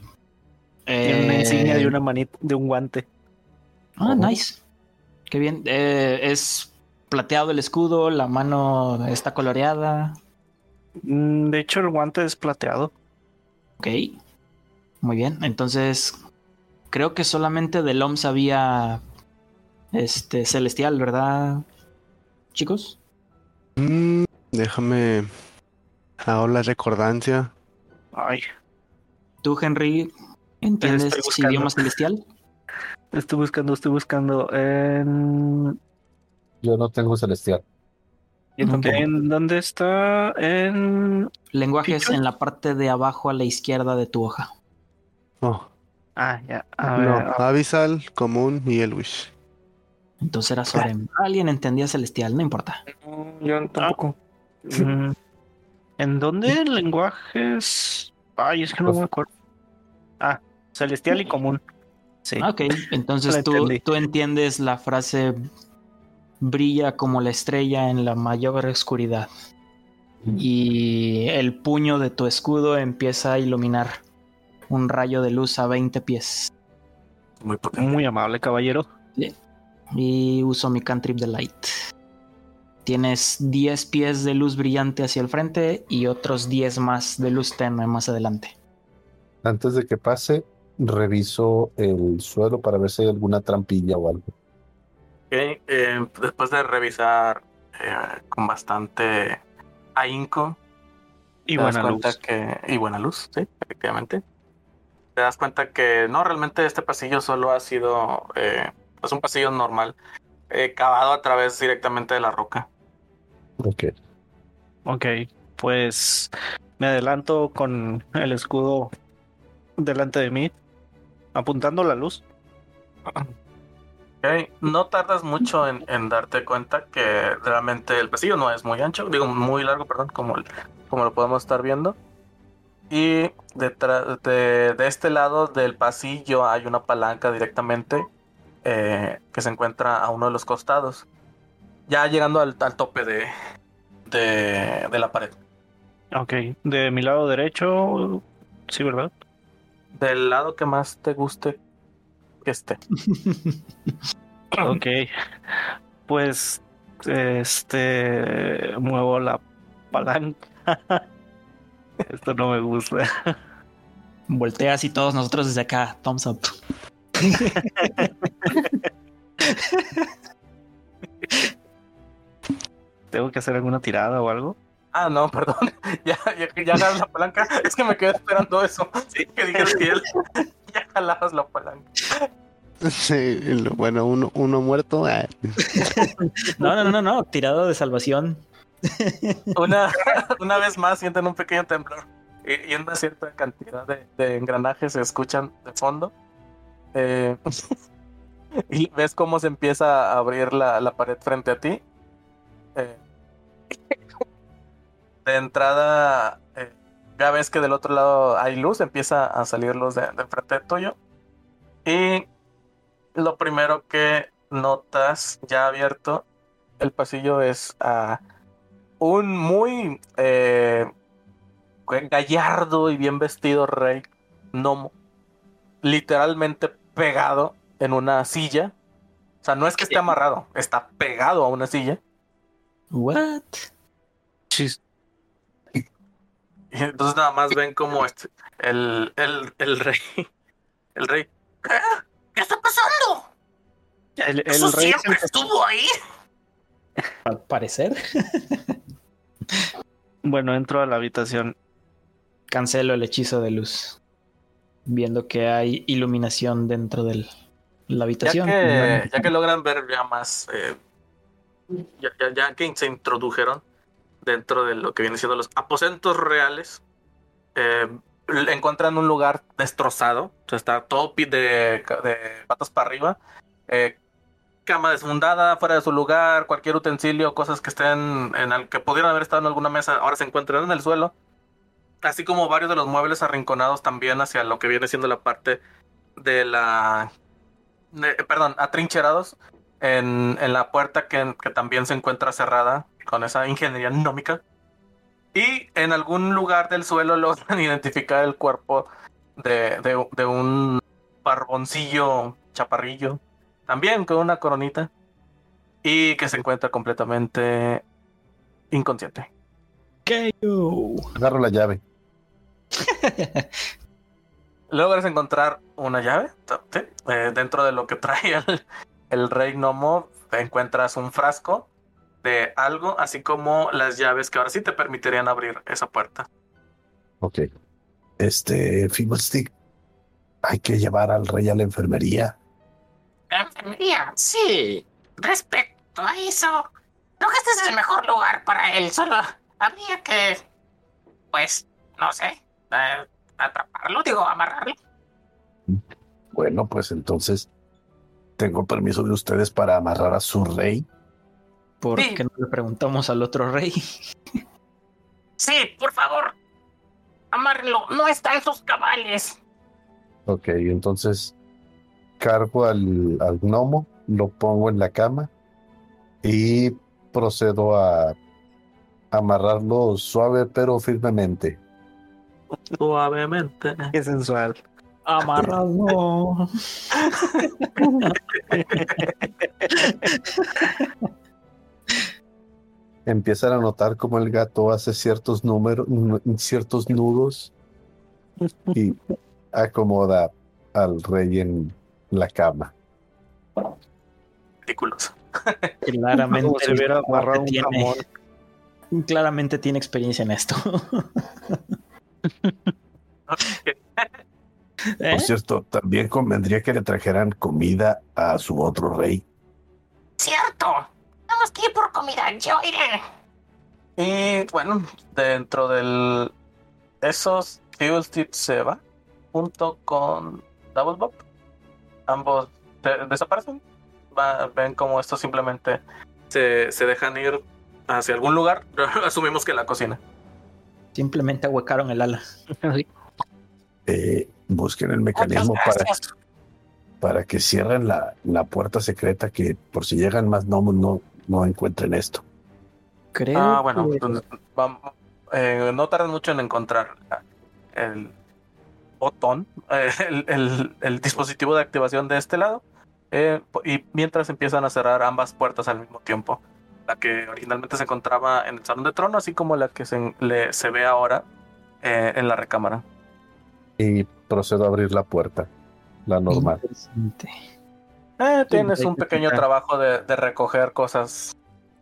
[SPEAKER 7] Tiene una insignia
[SPEAKER 3] Eh,
[SPEAKER 7] de una manita, de un guante.
[SPEAKER 3] Ah, nice. Qué bien. Eh, es plateado el escudo, la mano está coloreada.
[SPEAKER 7] Mm, De hecho, el guante es plateado.
[SPEAKER 3] Ok. Muy bien. Entonces, creo que solamente del OM sabía este celestial, ¿verdad? Chicos.
[SPEAKER 6] Mm, déjame. Hago la recordancia.
[SPEAKER 7] Ay,
[SPEAKER 3] ¿Tú, Henry, entiendes idioma celestial?
[SPEAKER 7] estoy buscando, estoy buscando. En...
[SPEAKER 2] Yo no tengo celestial.
[SPEAKER 3] Yo tampoco.
[SPEAKER 7] ¿En dónde está? En.
[SPEAKER 3] Lenguajes
[SPEAKER 7] ¿Pichos?
[SPEAKER 3] en la parte de abajo a la izquierda de tu hoja.
[SPEAKER 6] Oh,
[SPEAKER 7] Ah, ya. A
[SPEAKER 6] no.
[SPEAKER 7] ver,
[SPEAKER 6] Avisal, común y Elwish.
[SPEAKER 3] Entonces era Sorem. Alguien entendía celestial, no importa.
[SPEAKER 4] Yo tampoco.
[SPEAKER 7] mm, ¿En dónde? Lenguajes. Ay, es que no me acuerdo. Ah, celestial y común. Sí.
[SPEAKER 3] Ah, Ok, entonces tú, tú entiendes la frase brilla como la estrella en la mayor oscuridad. Y el puño de tu escudo empieza a iluminar un rayo de luz a 20 pies.
[SPEAKER 1] Muy.
[SPEAKER 7] Muy amable, caballero.
[SPEAKER 3] Y uso mi cantrip de light. Tienes 10 pies de luz brillante hacia el frente y otros 10 más de luz tenue más adelante.
[SPEAKER 2] Antes de que pase, reviso el suelo para ver si hay alguna trampilla o algo.
[SPEAKER 1] Ok, eh, después de revisar eh, con bastante ahínco,
[SPEAKER 7] Y
[SPEAKER 1] te das
[SPEAKER 7] buena
[SPEAKER 1] cuenta
[SPEAKER 7] luz.
[SPEAKER 1] que. Y buena luz, sí, efectivamente. Te das cuenta que no, realmente este pasillo solo ha sido. Eh, es un pasillo normal, eh, cavado a través directamente de la roca.
[SPEAKER 2] Ok.
[SPEAKER 7] Ok, pues me adelanto con el escudo delante de mí, apuntando la luz.
[SPEAKER 1] Ok, No tardas mucho en, en darte cuenta que realmente el pasillo no es muy ancho, digo muy largo, perdón, como, el- como lo podemos estar viendo. Y detrás de, de este lado del pasillo hay una palanca directamente eh, que se encuentra a uno de los costados, ya llegando al, al tope de, de, de la pared.
[SPEAKER 7] Ok, de mi lado derecho, sí, ¿verdad?
[SPEAKER 1] Del lado que más te guste que esté. <laughs>
[SPEAKER 7] Ok, pues este muevo la palanca. <laughs> Esto no me gusta.
[SPEAKER 3] Volteas y todos nosotros desde acá, thumbs up.
[SPEAKER 7] ¿Tengo que hacer alguna tirada o algo?
[SPEAKER 1] Ah, no, perdón. <laughs> Ya, ya, ya la palanca. Es que me quedé esperando eso. Sí, que dijeras <laughs> que ya, ya jalabas la palanca.
[SPEAKER 6] Sí, bueno, uno, uno muerto. ah.
[SPEAKER 3] No, no, no, no, tirado de salvación.
[SPEAKER 1] Una, <laughs> una vez más sienten un pequeño temblor. Y, una cierta cantidad de, engranajes se escuchan de fondo. Eh, <laughs> y ves cómo se empieza a abrir la, la pared frente a ti. Eh, de entrada, eh, ya ves que del otro lado hay luz, empieza a salir luz de, frente tuyo. Y lo primero que notas ya abierto el pasillo es a un muy eh, gallardo y bien vestido rey gnomo literalmente pegado en una silla. O sea, no es que esté amarrado, está pegado a una silla.
[SPEAKER 3] What?
[SPEAKER 1] Chis. Y entonces nada más ven como este, el, el, el rey, el rey.
[SPEAKER 8] ¿Qué, está pasando? El, el ¿Eso rey siempre estuvo ahí?
[SPEAKER 3] Al parecer. <laughs>
[SPEAKER 7] bueno, entro a la habitación.
[SPEAKER 3] Cancelo el hechizo de luz. Viendo que hay iluminación dentro de la habitación.
[SPEAKER 1] Ya que, logran ver ya más. Eh, ya, ya, que se introdujeron dentro de lo que viene siendo los aposentos reales. Eh, encuentran un lugar destrozado. O sea, está todo de, de patas para arriba. Eh, cama desfundada, fuera de su lugar, cualquier utensilio, cosas que estén en el que pudieran haber estado en alguna mesa, ahora se encuentran en el suelo. Así como varios de los muebles arrinconados también hacia lo que viene siendo la parte de la. perdón, atrincherados en, en la puerta que, que, también se encuentra cerrada con esa ingeniería nómica. Y en algún lugar del suelo logran <laughs> identificar el cuerpo de, de, de un barboncillo chaparrillo también con una coronita. Y que se encuentra completamente inconsciente.
[SPEAKER 2] Agarro la llave. <laughs>
[SPEAKER 1] Logras encontrar una llave. Eh, dentro de lo que trae el, el rey Nomo, encuentras un frasco de algo, así como las llaves que ahora sí te permitirían abrir esa puerta.
[SPEAKER 2] Ok. Este, Fiddlestick, hay que llevar al rey a la enfermería.
[SPEAKER 8] Enfermería, sí. Respecto a eso, creo que este es el mejor lugar para él. Solo habría que, pues, no sé, eh, atraparlo, digo, amarrarlo.
[SPEAKER 2] Bueno, pues entonces, ¿tengo permiso de ustedes para amarrar a su rey?
[SPEAKER 3] ¿Por qué no le preguntamos al otro rey? <laughs>
[SPEAKER 8] Sí, por favor. Amárrelo, no está en sus cabales.
[SPEAKER 2] Ok, entonces cargo al, al gnomo, lo pongo en la cama y procedo a amarrarlo suave pero firmemente.
[SPEAKER 1] Suavemente.
[SPEAKER 7] Qué sensual.
[SPEAKER 3] Amarrado. <laughs>
[SPEAKER 2] Empiezan a notar cómo el gato hace ciertos números, ciertos nudos y acomoda al rey en, la cama.
[SPEAKER 1] Ridículos. <laughs>
[SPEAKER 3] Claramente se hubiera agarrado un tiene, <laughs> Claramente tiene experiencia en esto. <laughs>
[SPEAKER 2] ¿Eh? Por cierto, también convendría que le trajeran comida a su otro rey.
[SPEAKER 8] Cierto. Vamos que ir por comida. Yo iré.
[SPEAKER 1] Y bueno, dentro del esos Fuel se va junto con Double Bob ambos desaparecen. ven como estos simplemente se, se dejan ir hacia algún lugar. <laughs> Asumimos que la cocina.
[SPEAKER 3] Simplemente ahuecaron el ala. <laughs>
[SPEAKER 2] Eh, busquen el mecanismo para, para que cierren la, la, puerta secreta que por si llegan más gnomos no, no encuentren esto.
[SPEAKER 3] Creo.
[SPEAKER 1] Ah, bueno, eh, no tardan mucho en encontrar el, botón, eh, <laughs> el, dispositivo de activación de este lado, eh, y mientras empiezan a cerrar ambas puertas al mismo tiempo. La que originalmente se encontraba en el salón de trono, así como la que se, se ve ahora eh, en la recámara.
[SPEAKER 2] Y procedo a abrir la puerta, la normal.
[SPEAKER 1] tienes un pequeño trabajo de, recoger cosas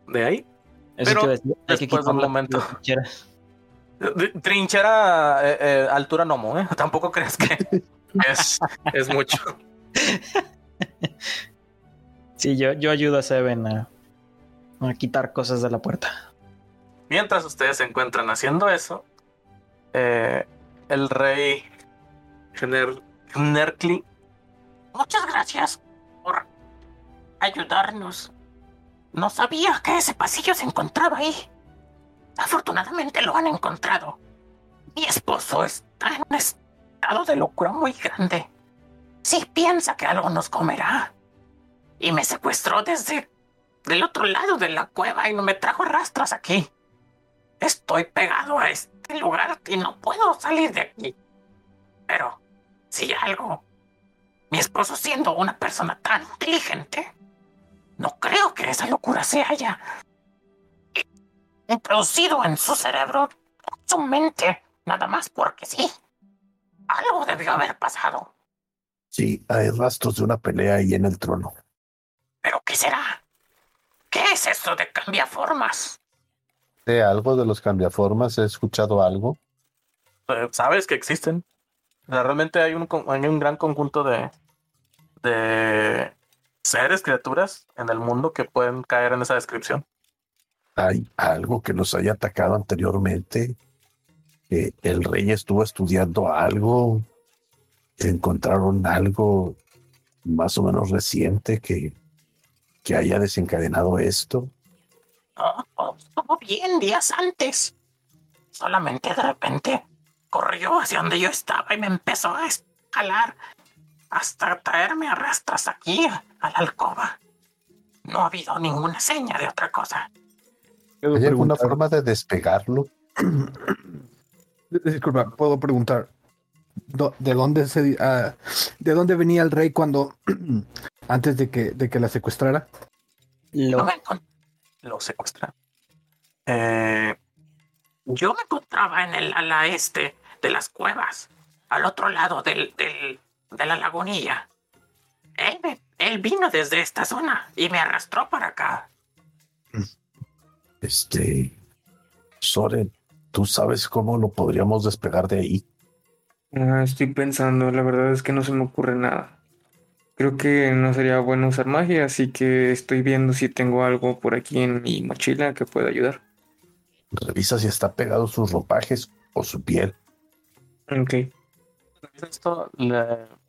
[SPEAKER 1] de ahí. pero después de un momento. Trinchera eh, eh, altura nomo, ¿eh? <laughs> Tampoco crees que es, es mucho.
[SPEAKER 3] Sí, yo, yo ayudo a Seven a, quitar cosas de la puerta.
[SPEAKER 1] Mientras ustedes se encuentran haciendo eso, eh, el rey Nerkli.
[SPEAKER 8] Muchas gracias por ayudarnos. No sabía que ese pasillo se encontraba ahí. Afortunadamente lo han encontrado. Mi esposo está en un estado de locura muy grande. Si piensa que algo nos comerá. Y me secuestró desde del otro lado de la cueva y no me trajo rastros aquí. Estoy pegado a este lugar y no puedo salir de aquí. Pero si algo mi esposo siendo una persona tan inteligente, no creo que esa locura se haya introducido en su cerebro, su mente, nada más porque sí. Algo debió haber pasado.
[SPEAKER 2] Sí, hay rastros de una pelea ahí en el trono.
[SPEAKER 8] ¿Pero qué será? ¿Qué es eso de cambiaformas?
[SPEAKER 2] ¿De algo de los cambiaformas? ¿He escuchado algo?
[SPEAKER 1] Eh, Sabes que existen. realmente hay un, hay un gran conjunto de, de seres, criaturas en el mundo que pueden caer en esa descripción.
[SPEAKER 2] ¿Hay algo que nos haya atacado anteriormente? ¿Que el rey estuvo estudiando algo? ¿Encontraron algo más o menos reciente que, que haya desencadenado esto?
[SPEAKER 8] Oh, todo bien días antes. Solamente de repente corrió hacia donde yo estaba y me empezó a escalar hasta traerme a rastras aquí, a la alcoba. No ha habido ninguna seña de otra cosa.
[SPEAKER 2] ¿Hay alguna forma de despegarlo? <clears throat>
[SPEAKER 5] Disculpa, puedo preguntar. ¿De dónde se, ah, de dónde venía el rey cuando <clears throat> antes de que, de que la secuestrara?
[SPEAKER 8] Lo, lo secuestra. Eh, yo me encontraba en el ala este de las cuevas, al otro lado del, del, de la lagunilla. Él, él vino desde esta zona y me arrastró para acá.
[SPEAKER 2] Este, Soren, ¿tú sabes cómo lo podríamos despegar de ahí?
[SPEAKER 4] Ah, estoy pensando, la verdad es que no se me ocurre nada. Creo que no sería bueno usar magia, así que estoy viendo si tengo algo por aquí en mi mochila que pueda ayudar.
[SPEAKER 2] Revisa si está pegado sus ropajes o su piel.
[SPEAKER 4] Ok.
[SPEAKER 1] Esto,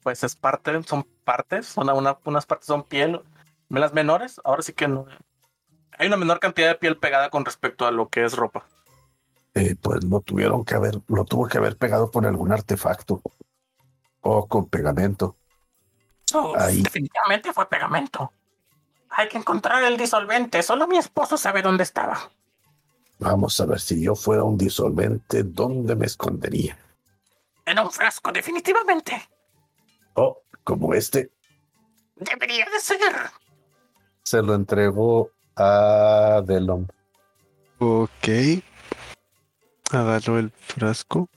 [SPEAKER 1] pues es parte, son partes, son unas partes son piel, las menores, ahora sí que no. Hay una menor cantidad de piel pegada con respecto a lo que es ropa.
[SPEAKER 2] Eh, pues lo tuvieron que haber, lo tuvo que haber pegado con algún artefacto o con pegamento.
[SPEAKER 8] Definitivamente fue pegamento. Hay que encontrar el disolvente. Solo mi esposo sabe dónde estaba.
[SPEAKER 2] Vamos a ver si yo fuera un disolvente, ¿dónde me escondería?
[SPEAKER 8] En un frasco, definitivamente.
[SPEAKER 2] Oh, como este.
[SPEAKER 8] Debería de ser.
[SPEAKER 2] Se lo entregó a Delon.
[SPEAKER 6] Ok. Agarro el frasco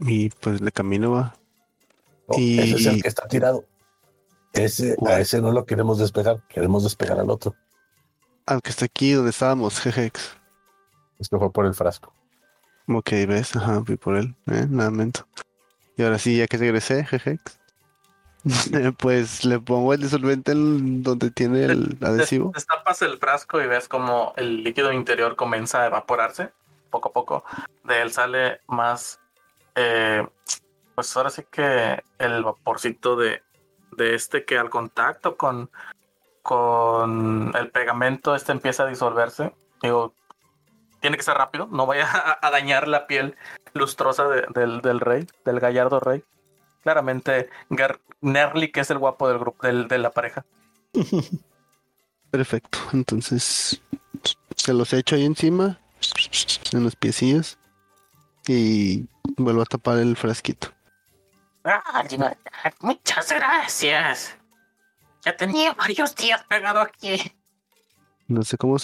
[SPEAKER 6] y pues le camino va.
[SPEAKER 2] Oh, y... Ese es el que está tirado. Ese, a ese no lo queremos despegar, queremos despegar al otro.
[SPEAKER 6] Al que está aquí donde estábamos, Jejex.
[SPEAKER 2] Esto fue por el frasco.
[SPEAKER 6] Ok, ves, ajá, fui por él, eh, lamento. Y ahora sí, ya que regresé, Jejex. <laughs> pues le pongo el disolvente en donde tiene el adhesivo.
[SPEAKER 1] Destapas el frasco y ves como el líquido interior comienza a evaporarse poco a poco. De él sale más, eh, pues ahora sí que el vaporcito de, de este que al contacto con, con el pegamento, este empieza a disolverse. Digo, tiene que ser rápido, no vaya <laughs> a, dañar la piel lustrosa del, del rey, del gallardo rey claramente Nerly, que es el guapo del grupo, de la pareja. <laughs>
[SPEAKER 6] Perfecto. Entonces se los echo ahí encima, en los piecillos, y vuelvo a tapar el frasquito.
[SPEAKER 8] Ah, muchas gracias. Ya tenía varios días pegado aquí.
[SPEAKER 6] No sé cómo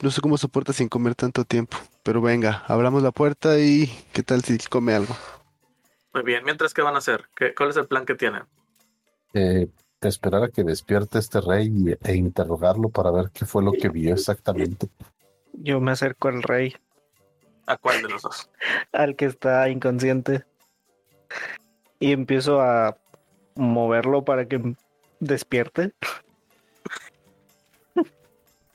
[SPEAKER 6] no sé cómo soporta sin comer tanto tiempo. Pero venga, abramos la puerta y ¿qué tal si come algo?
[SPEAKER 1] Muy bien, mientras, ¿qué van a hacer? ¿Qué, ¿Cuál es el plan que tienen?
[SPEAKER 2] Eh, esperar a que despierte este rey e interrogarlo para ver qué fue lo que vio exactamente.
[SPEAKER 7] Yo me acerco al rey.
[SPEAKER 1] ¿A cuál de los dos?
[SPEAKER 7] al que está inconsciente. Y empiezo a moverlo para que despierte.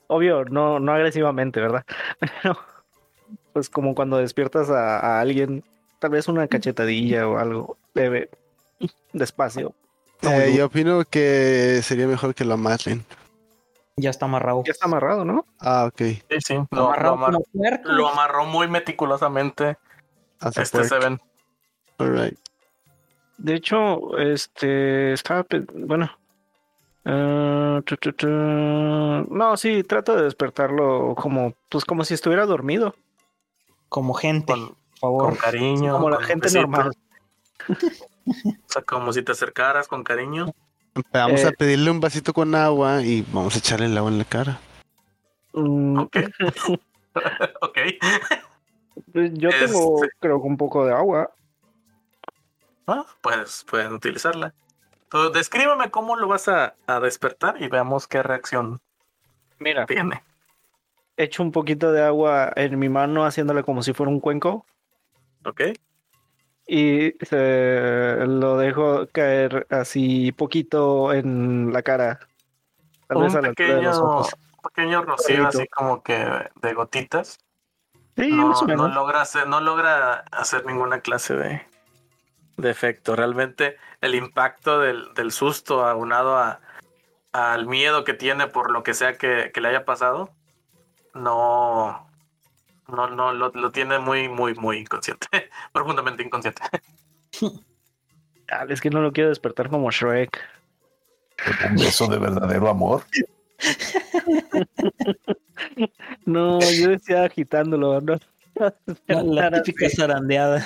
[SPEAKER 7] Obvio, no, no agresivamente, ¿verdad? <laughs> pues como cuando despiertas a alguien tal vez una cachetadilla o algo bebe despacio.
[SPEAKER 6] Eh, yo opino que sería mejor que lo amarren.
[SPEAKER 3] Ya está amarrado.
[SPEAKER 7] Ya está amarrado, ¿no?
[SPEAKER 6] Ah, ok.
[SPEAKER 1] Sí, sí. Lo, amarró, muy meticulosamente. este Seven.
[SPEAKER 6] Alright.
[SPEAKER 7] De hecho, este estaba bueno. Uh, no, sí, trato de despertarlo como, pues como si estuviera dormido.
[SPEAKER 3] Como gente
[SPEAKER 1] favor. Con cariño.
[SPEAKER 7] Como la gente normal.
[SPEAKER 1] O sea, como si te acercaras con cariño.
[SPEAKER 6] Vamos a eh, pedirle un vasito con agua y vamos a echarle el agua en la cara.
[SPEAKER 1] Mm. Ok. <laughs> ok.
[SPEAKER 7] Pues yo tengo, este creo que un poco de agua.
[SPEAKER 1] Ah, pues pueden utilizarla. Entonces, descríbeme cómo lo vas a, a, despertar y veamos qué reacción
[SPEAKER 7] Mira, tiene. Echo un poquito de agua en mi mano haciéndole como si fuera un cuenco.
[SPEAKER 1] Ok.
[SPEAKER 7] Y se lo dejo caer así poquito en la cara.
[SPEAKER 1] Tal un vez a pequeño, de los ojos. pequeño rocío así como que de gotitas.
[SPEAKER 7] Sí, no,
[SPEAKER 1] no logra hacer, no logra hacer ninguna clase de, de efecto. Realmente el impacto del, del susto aunado a, al miedo que tiene por lo que sea que, que le haya pasado, no, no, no, lo, lo tiene muy, muy, muy inconsciente, <laughs> profundamente inconsciente. <laughs>
[SPEAKER 7] es que no lo quiero despertar como Shrek.
[SPEAKER 2] Un beso de verdadero amor. <laughs>
[SPEAKER 7] no, yo decía agitándolo, no.
[SPEAKER 3] La, la típica zarandeada.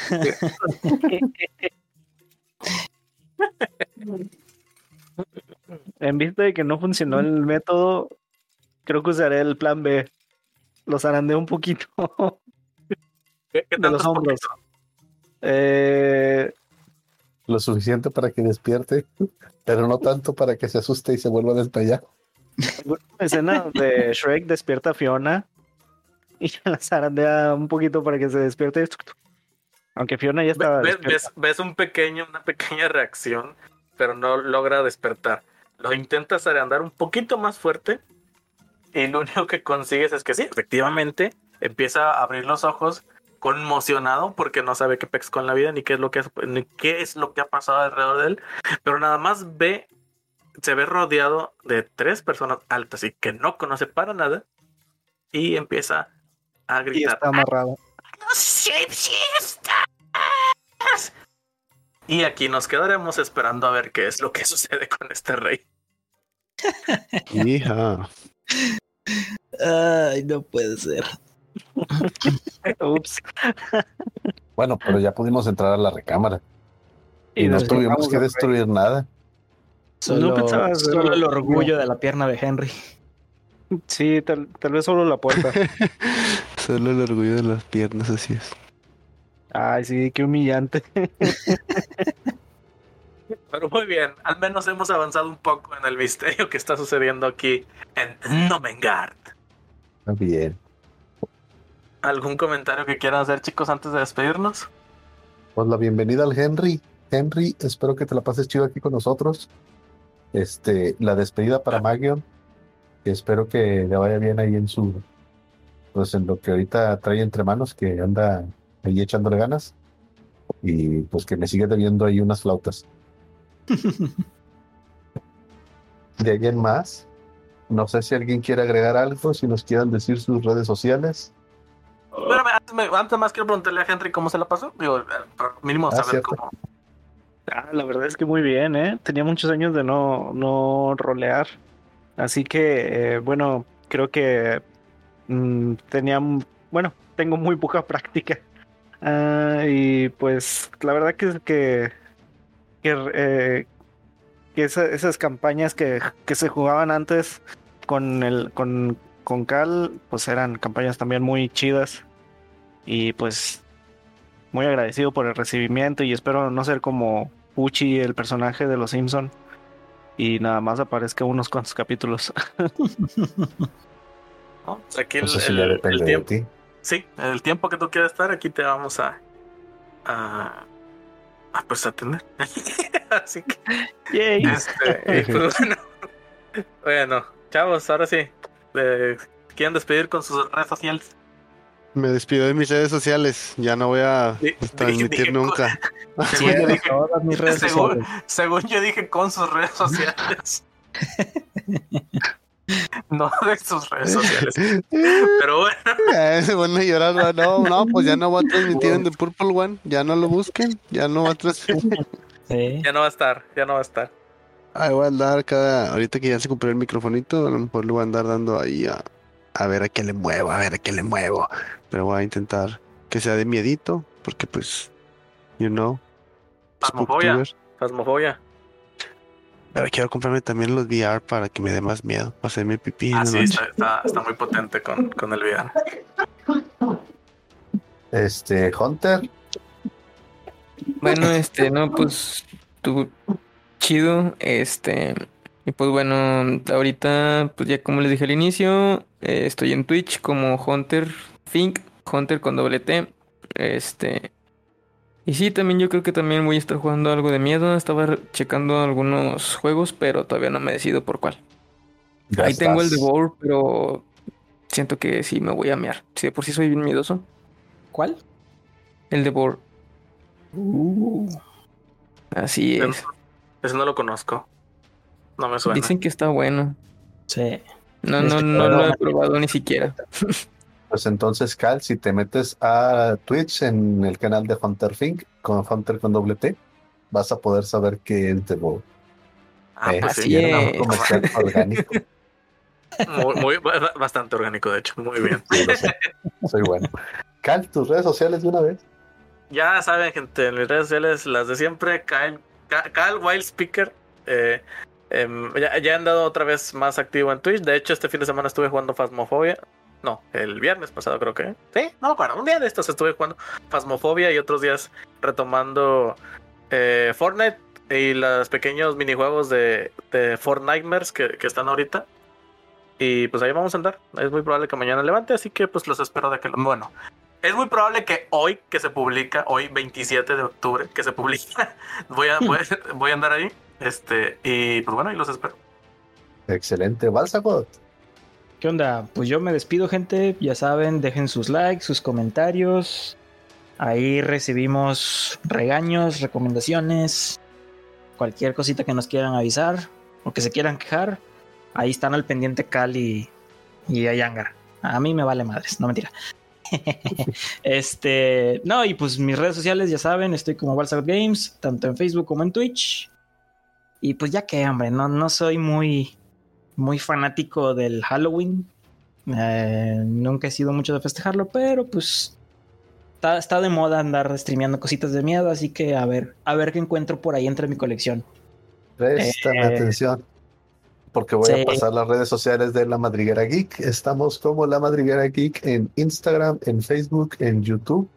[SPEAKER 7] en vista de que no funcionó el método, creo que usaré el plan B. Los zarandeo un poquito. <laughs>
[SPEAKER 1] ¿Qué, de los hombros.
[SPEAKER 7] Eh,
[SPEAKER 2] Lo suficiente para que despierte, pero no tanto para que se asuste y se vuelva a despellar.
[SPEAKER 7] escena de Shrek despierta a Fiona y <laughs> la zarandea un poquito para que se despierte. Aunque Fiona ya estaba.
[SPEAKER 1] ¿Ves, ves, un pequeño, una pequeña reacción, pero no logra despertar. Lo intentas andar un poquito más fuerte y lo único que consigues es que sí, efectivamente, empieza a abrir los ojos conmocionado porque no sabe qué pex con la vida ni qué es lo que ni qué es lo que ha pasado alrededor de él, pero nada más ve se ve rodeado de tres personas altas y que no conoce para nada y empieza a gritar. Y
[SPEAKER 7] está amarrado.
[SPEAKER 1] Y aquí nos quedaremos esperando a ver qué es lo que <laughs> sucede con este rey.
[SPEAKER 6] Hija.
[SPEAKER 3] Ay, no puede ser. <laughs>
[SPEAKER 7] Ups.
[SPEAKER 2] Bueno, pero ya pudimos entrar a la recámara. Y, no tuvimos que destruir nada.
[SPEAKER 3] Solo, el orgullo de la pierna de Henry.
[SPEAKER 7] Sí, tal, tal vez solo la puerta. <laughs>
[SPEAKER 6] solo el orgullo de las piernas, así es.
[SPEAKER 7] Ay, sí, qué humillante. <laughs>
[SPEAKER 1] Pero muy bien, al menos hemos avanzado un poco en el misterio que está sucediendo aquí en Nomengard.
[SPEAKER 2] Muy bien.
[SPEAKER 1] ¿Algún comentario que quieran hacer, chicos, antes de despedirnos?
[SPEAKER 2] Pues la bienvenida al Henry. Henry, espero que te la pases chido aquí con nosotros. Este, la despedida para Magion. espero que le vaya bien ahí en su, pues en lo que ahorita trae entre manos, que anda ahí echándole ganas. Y pues que me sigue debiendo ahí unas flautas. <laughs> ¿De alguien más? No sé si alguien quiere agregar algo, si nos quieran decir sus redes sociales.
[SPEAKER 1] antes, más quiero preguntarle a Henry cómo se la pasó. Digo, mínimo ah, saber cómo.
[SPEAKER 7] Ah, la verdad es que muy bien, ¿eh? Tenía muchos años de no, no rolear. Así que, eh, bueno, creo que mm, tenía, bueno, tengo muy poca <laughs> práctica Ah, y pues la verdad que, que, que, eh, que esas campañas que, que, se jugaban antes con, el, con, con Cal, pues eran campañas también muy chidas. Y pues muy agradecido por el recibimiento y espero no ser como Pucci, el personaje de Los Simpson y nada más aparezca unos cuantos capítulos. <laughs>
[SPEAKER 1] aquí el, el, tiempo, sí, el tiempo que tú quieras estar, aquí te vamos a, a, pues a tener. <laughs> Así que, este, pues, <laughs> bueno, chavos, ahora sí, ¿quieren despedir con sus redes sociales?
[SPEAKER 6] Me despido de mis redes sociales, ya no voy a transmitir nunca. <laughs>
[SPEAKER 1] Según, yo dije, mis redes según yo dije con sus redes sociales. <laughs> No de sus redes sociales. <laughs> Pero bueno.
[SPEAKER 6] Eh, bueno, llorar, no, no, pues ya no va a transmitir en The Purple One. Ya no lo busquen. Ya no va a transmitir. <laughs>
[SPEAKER 1] Ya no va a estar, ya no va a estar.
[SPEAKER 6] Ahí voy a andar cada. Ahorita que ya se compró el microfonito, a lo mejor le voy a andar dando ahí a, a ver a qué le muevo, a ver a qué le muevo. Pero voy a intentar que sea de miedito, porque pues, you know.
[SPEAKER 1] Fasmofobia. Fasmofobia.
[SPEAKER 6] Pero quiero comprarme también los VR para que me dé más miedo, para hacerme pipí.
[SPEAKER 1] Ah, sí, está, está, muy potente con, con el VR.
[SPEAKER 2] Este, Hunter.
[SPEAKER 4] Bueno, este, no, pues, tú, chido, este, y pues bueno, ahorita, pues ya como les dije al inicio, eh, estoy en Twitch como Hunter Fink, Hunter con doble T, este, y sí, también yo creo que también voy a estar jugando algo de miedo. Estaba checando algunos juegos, pero todavía no me decido por cuál. Ahí tengo el de War, pero siento que sí me voy a mear. Si de por sí soy bien miedoso.
[SPEAKER 3] ¿Cuál?
[SPEAKER 4] El de War. Uh. Así es.
[SPEAKER 1] Ese no lo conozco. No me suena.
[SPEAKER 4] Dicen que está bueno.
[SPEAKER 3] Sí.
[SPEAKER 4] No, no, no lo he probado ni siquiera. <laughs> <laughs>
[SPEAKER 2] Pues entonces, Cal, si te metes a Twitch en el canal de Hunter Fink, con Hunter con doble T, vas a poder saber que es de Bow.
[SPEAKER 1] Ah, eh, pues sí, es. <laughs> comercial orgánico. Muy, bastante orgánico, de hecho. Muy bien.
[SPEAKER 2] Soy bueno. Cal, tus redes sociales de una vez.
[SPEAKER 1] Ya saben, gente, en mis redes sociales, las de siempre, Cal, Cal Wild Speaker. Eh, em, ya, ya, he andado otra vez más activo en Twitch. De hecho, este fin de semana estuve jugando Phasmophobia. No, el viernes pasado creo que. Sí, no me acuerdo. Un día de estos estuve jugando Phasmophobia y otros días retomando eh, Fortnite y los pequeños minijuegos de, de Fortnite que, que están ahorita. Y pues ahí vamos a andar. Es muy probable que mañana levante, así que pues los espero de que lo. Bueno, es muy probable que hoy que se publica, hoy 27 de octubre, que se publica, <laughs> voy a, <laughs> voy, a andar ahí. Este, y pues bueno, ahí los espero.
[SPEAKER 2] Excelente, Balsagot.
[SPEAKER 3] ¿Qué onda? Pues yo me despido, gente. Ya saben, dejen sus likes, sus comentarios. Ahí recibimos regaños, recomendaciones, cualquier cosita que nos quieran avisar o que se quieran quejar. Ahí están al pendiente Cal y, y Ayangar. A mí me vale madres, no mentira. <laughs> este, no, y pues mis redes sociales ya saben, estoy como Balsagot Games, tanto en Facebook como en Twitch. Y pues ya que, hombre, no, no soy muy muy fanático del Halloween. Eh, nunca he sido mucho de festejarlo, pero pues está, de moda andar streameando cositas de miedo, así que a ver, a ver qué encuentro por ahí entre mi colección.
[SPEAKER 2] Préstame eh, atención, porque voy a pasar las redes sociales de La Madriguera Geek. Estamos como La Madriguera Geek en Instagram, en Facebook, en YouTube.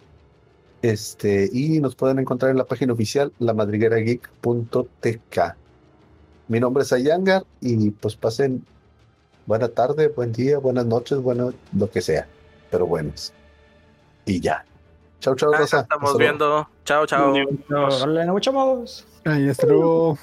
[SPEAKER 2] Este, y nos pueden encontrar en la página oficial lamadriguerageek.tk. Mi nombre es Ayangar y pues pasen buena tarde, buen día, buenas noches, bueno, lo que sea, pero buenos. Y ya. Chao, chao,
[SPEAKER 1] Rosa. Estamos viendo. Chao, chao.
[SPEAKER 3] Hola, nos vemos.
[SPEAKER 5] Ahí hasta luego.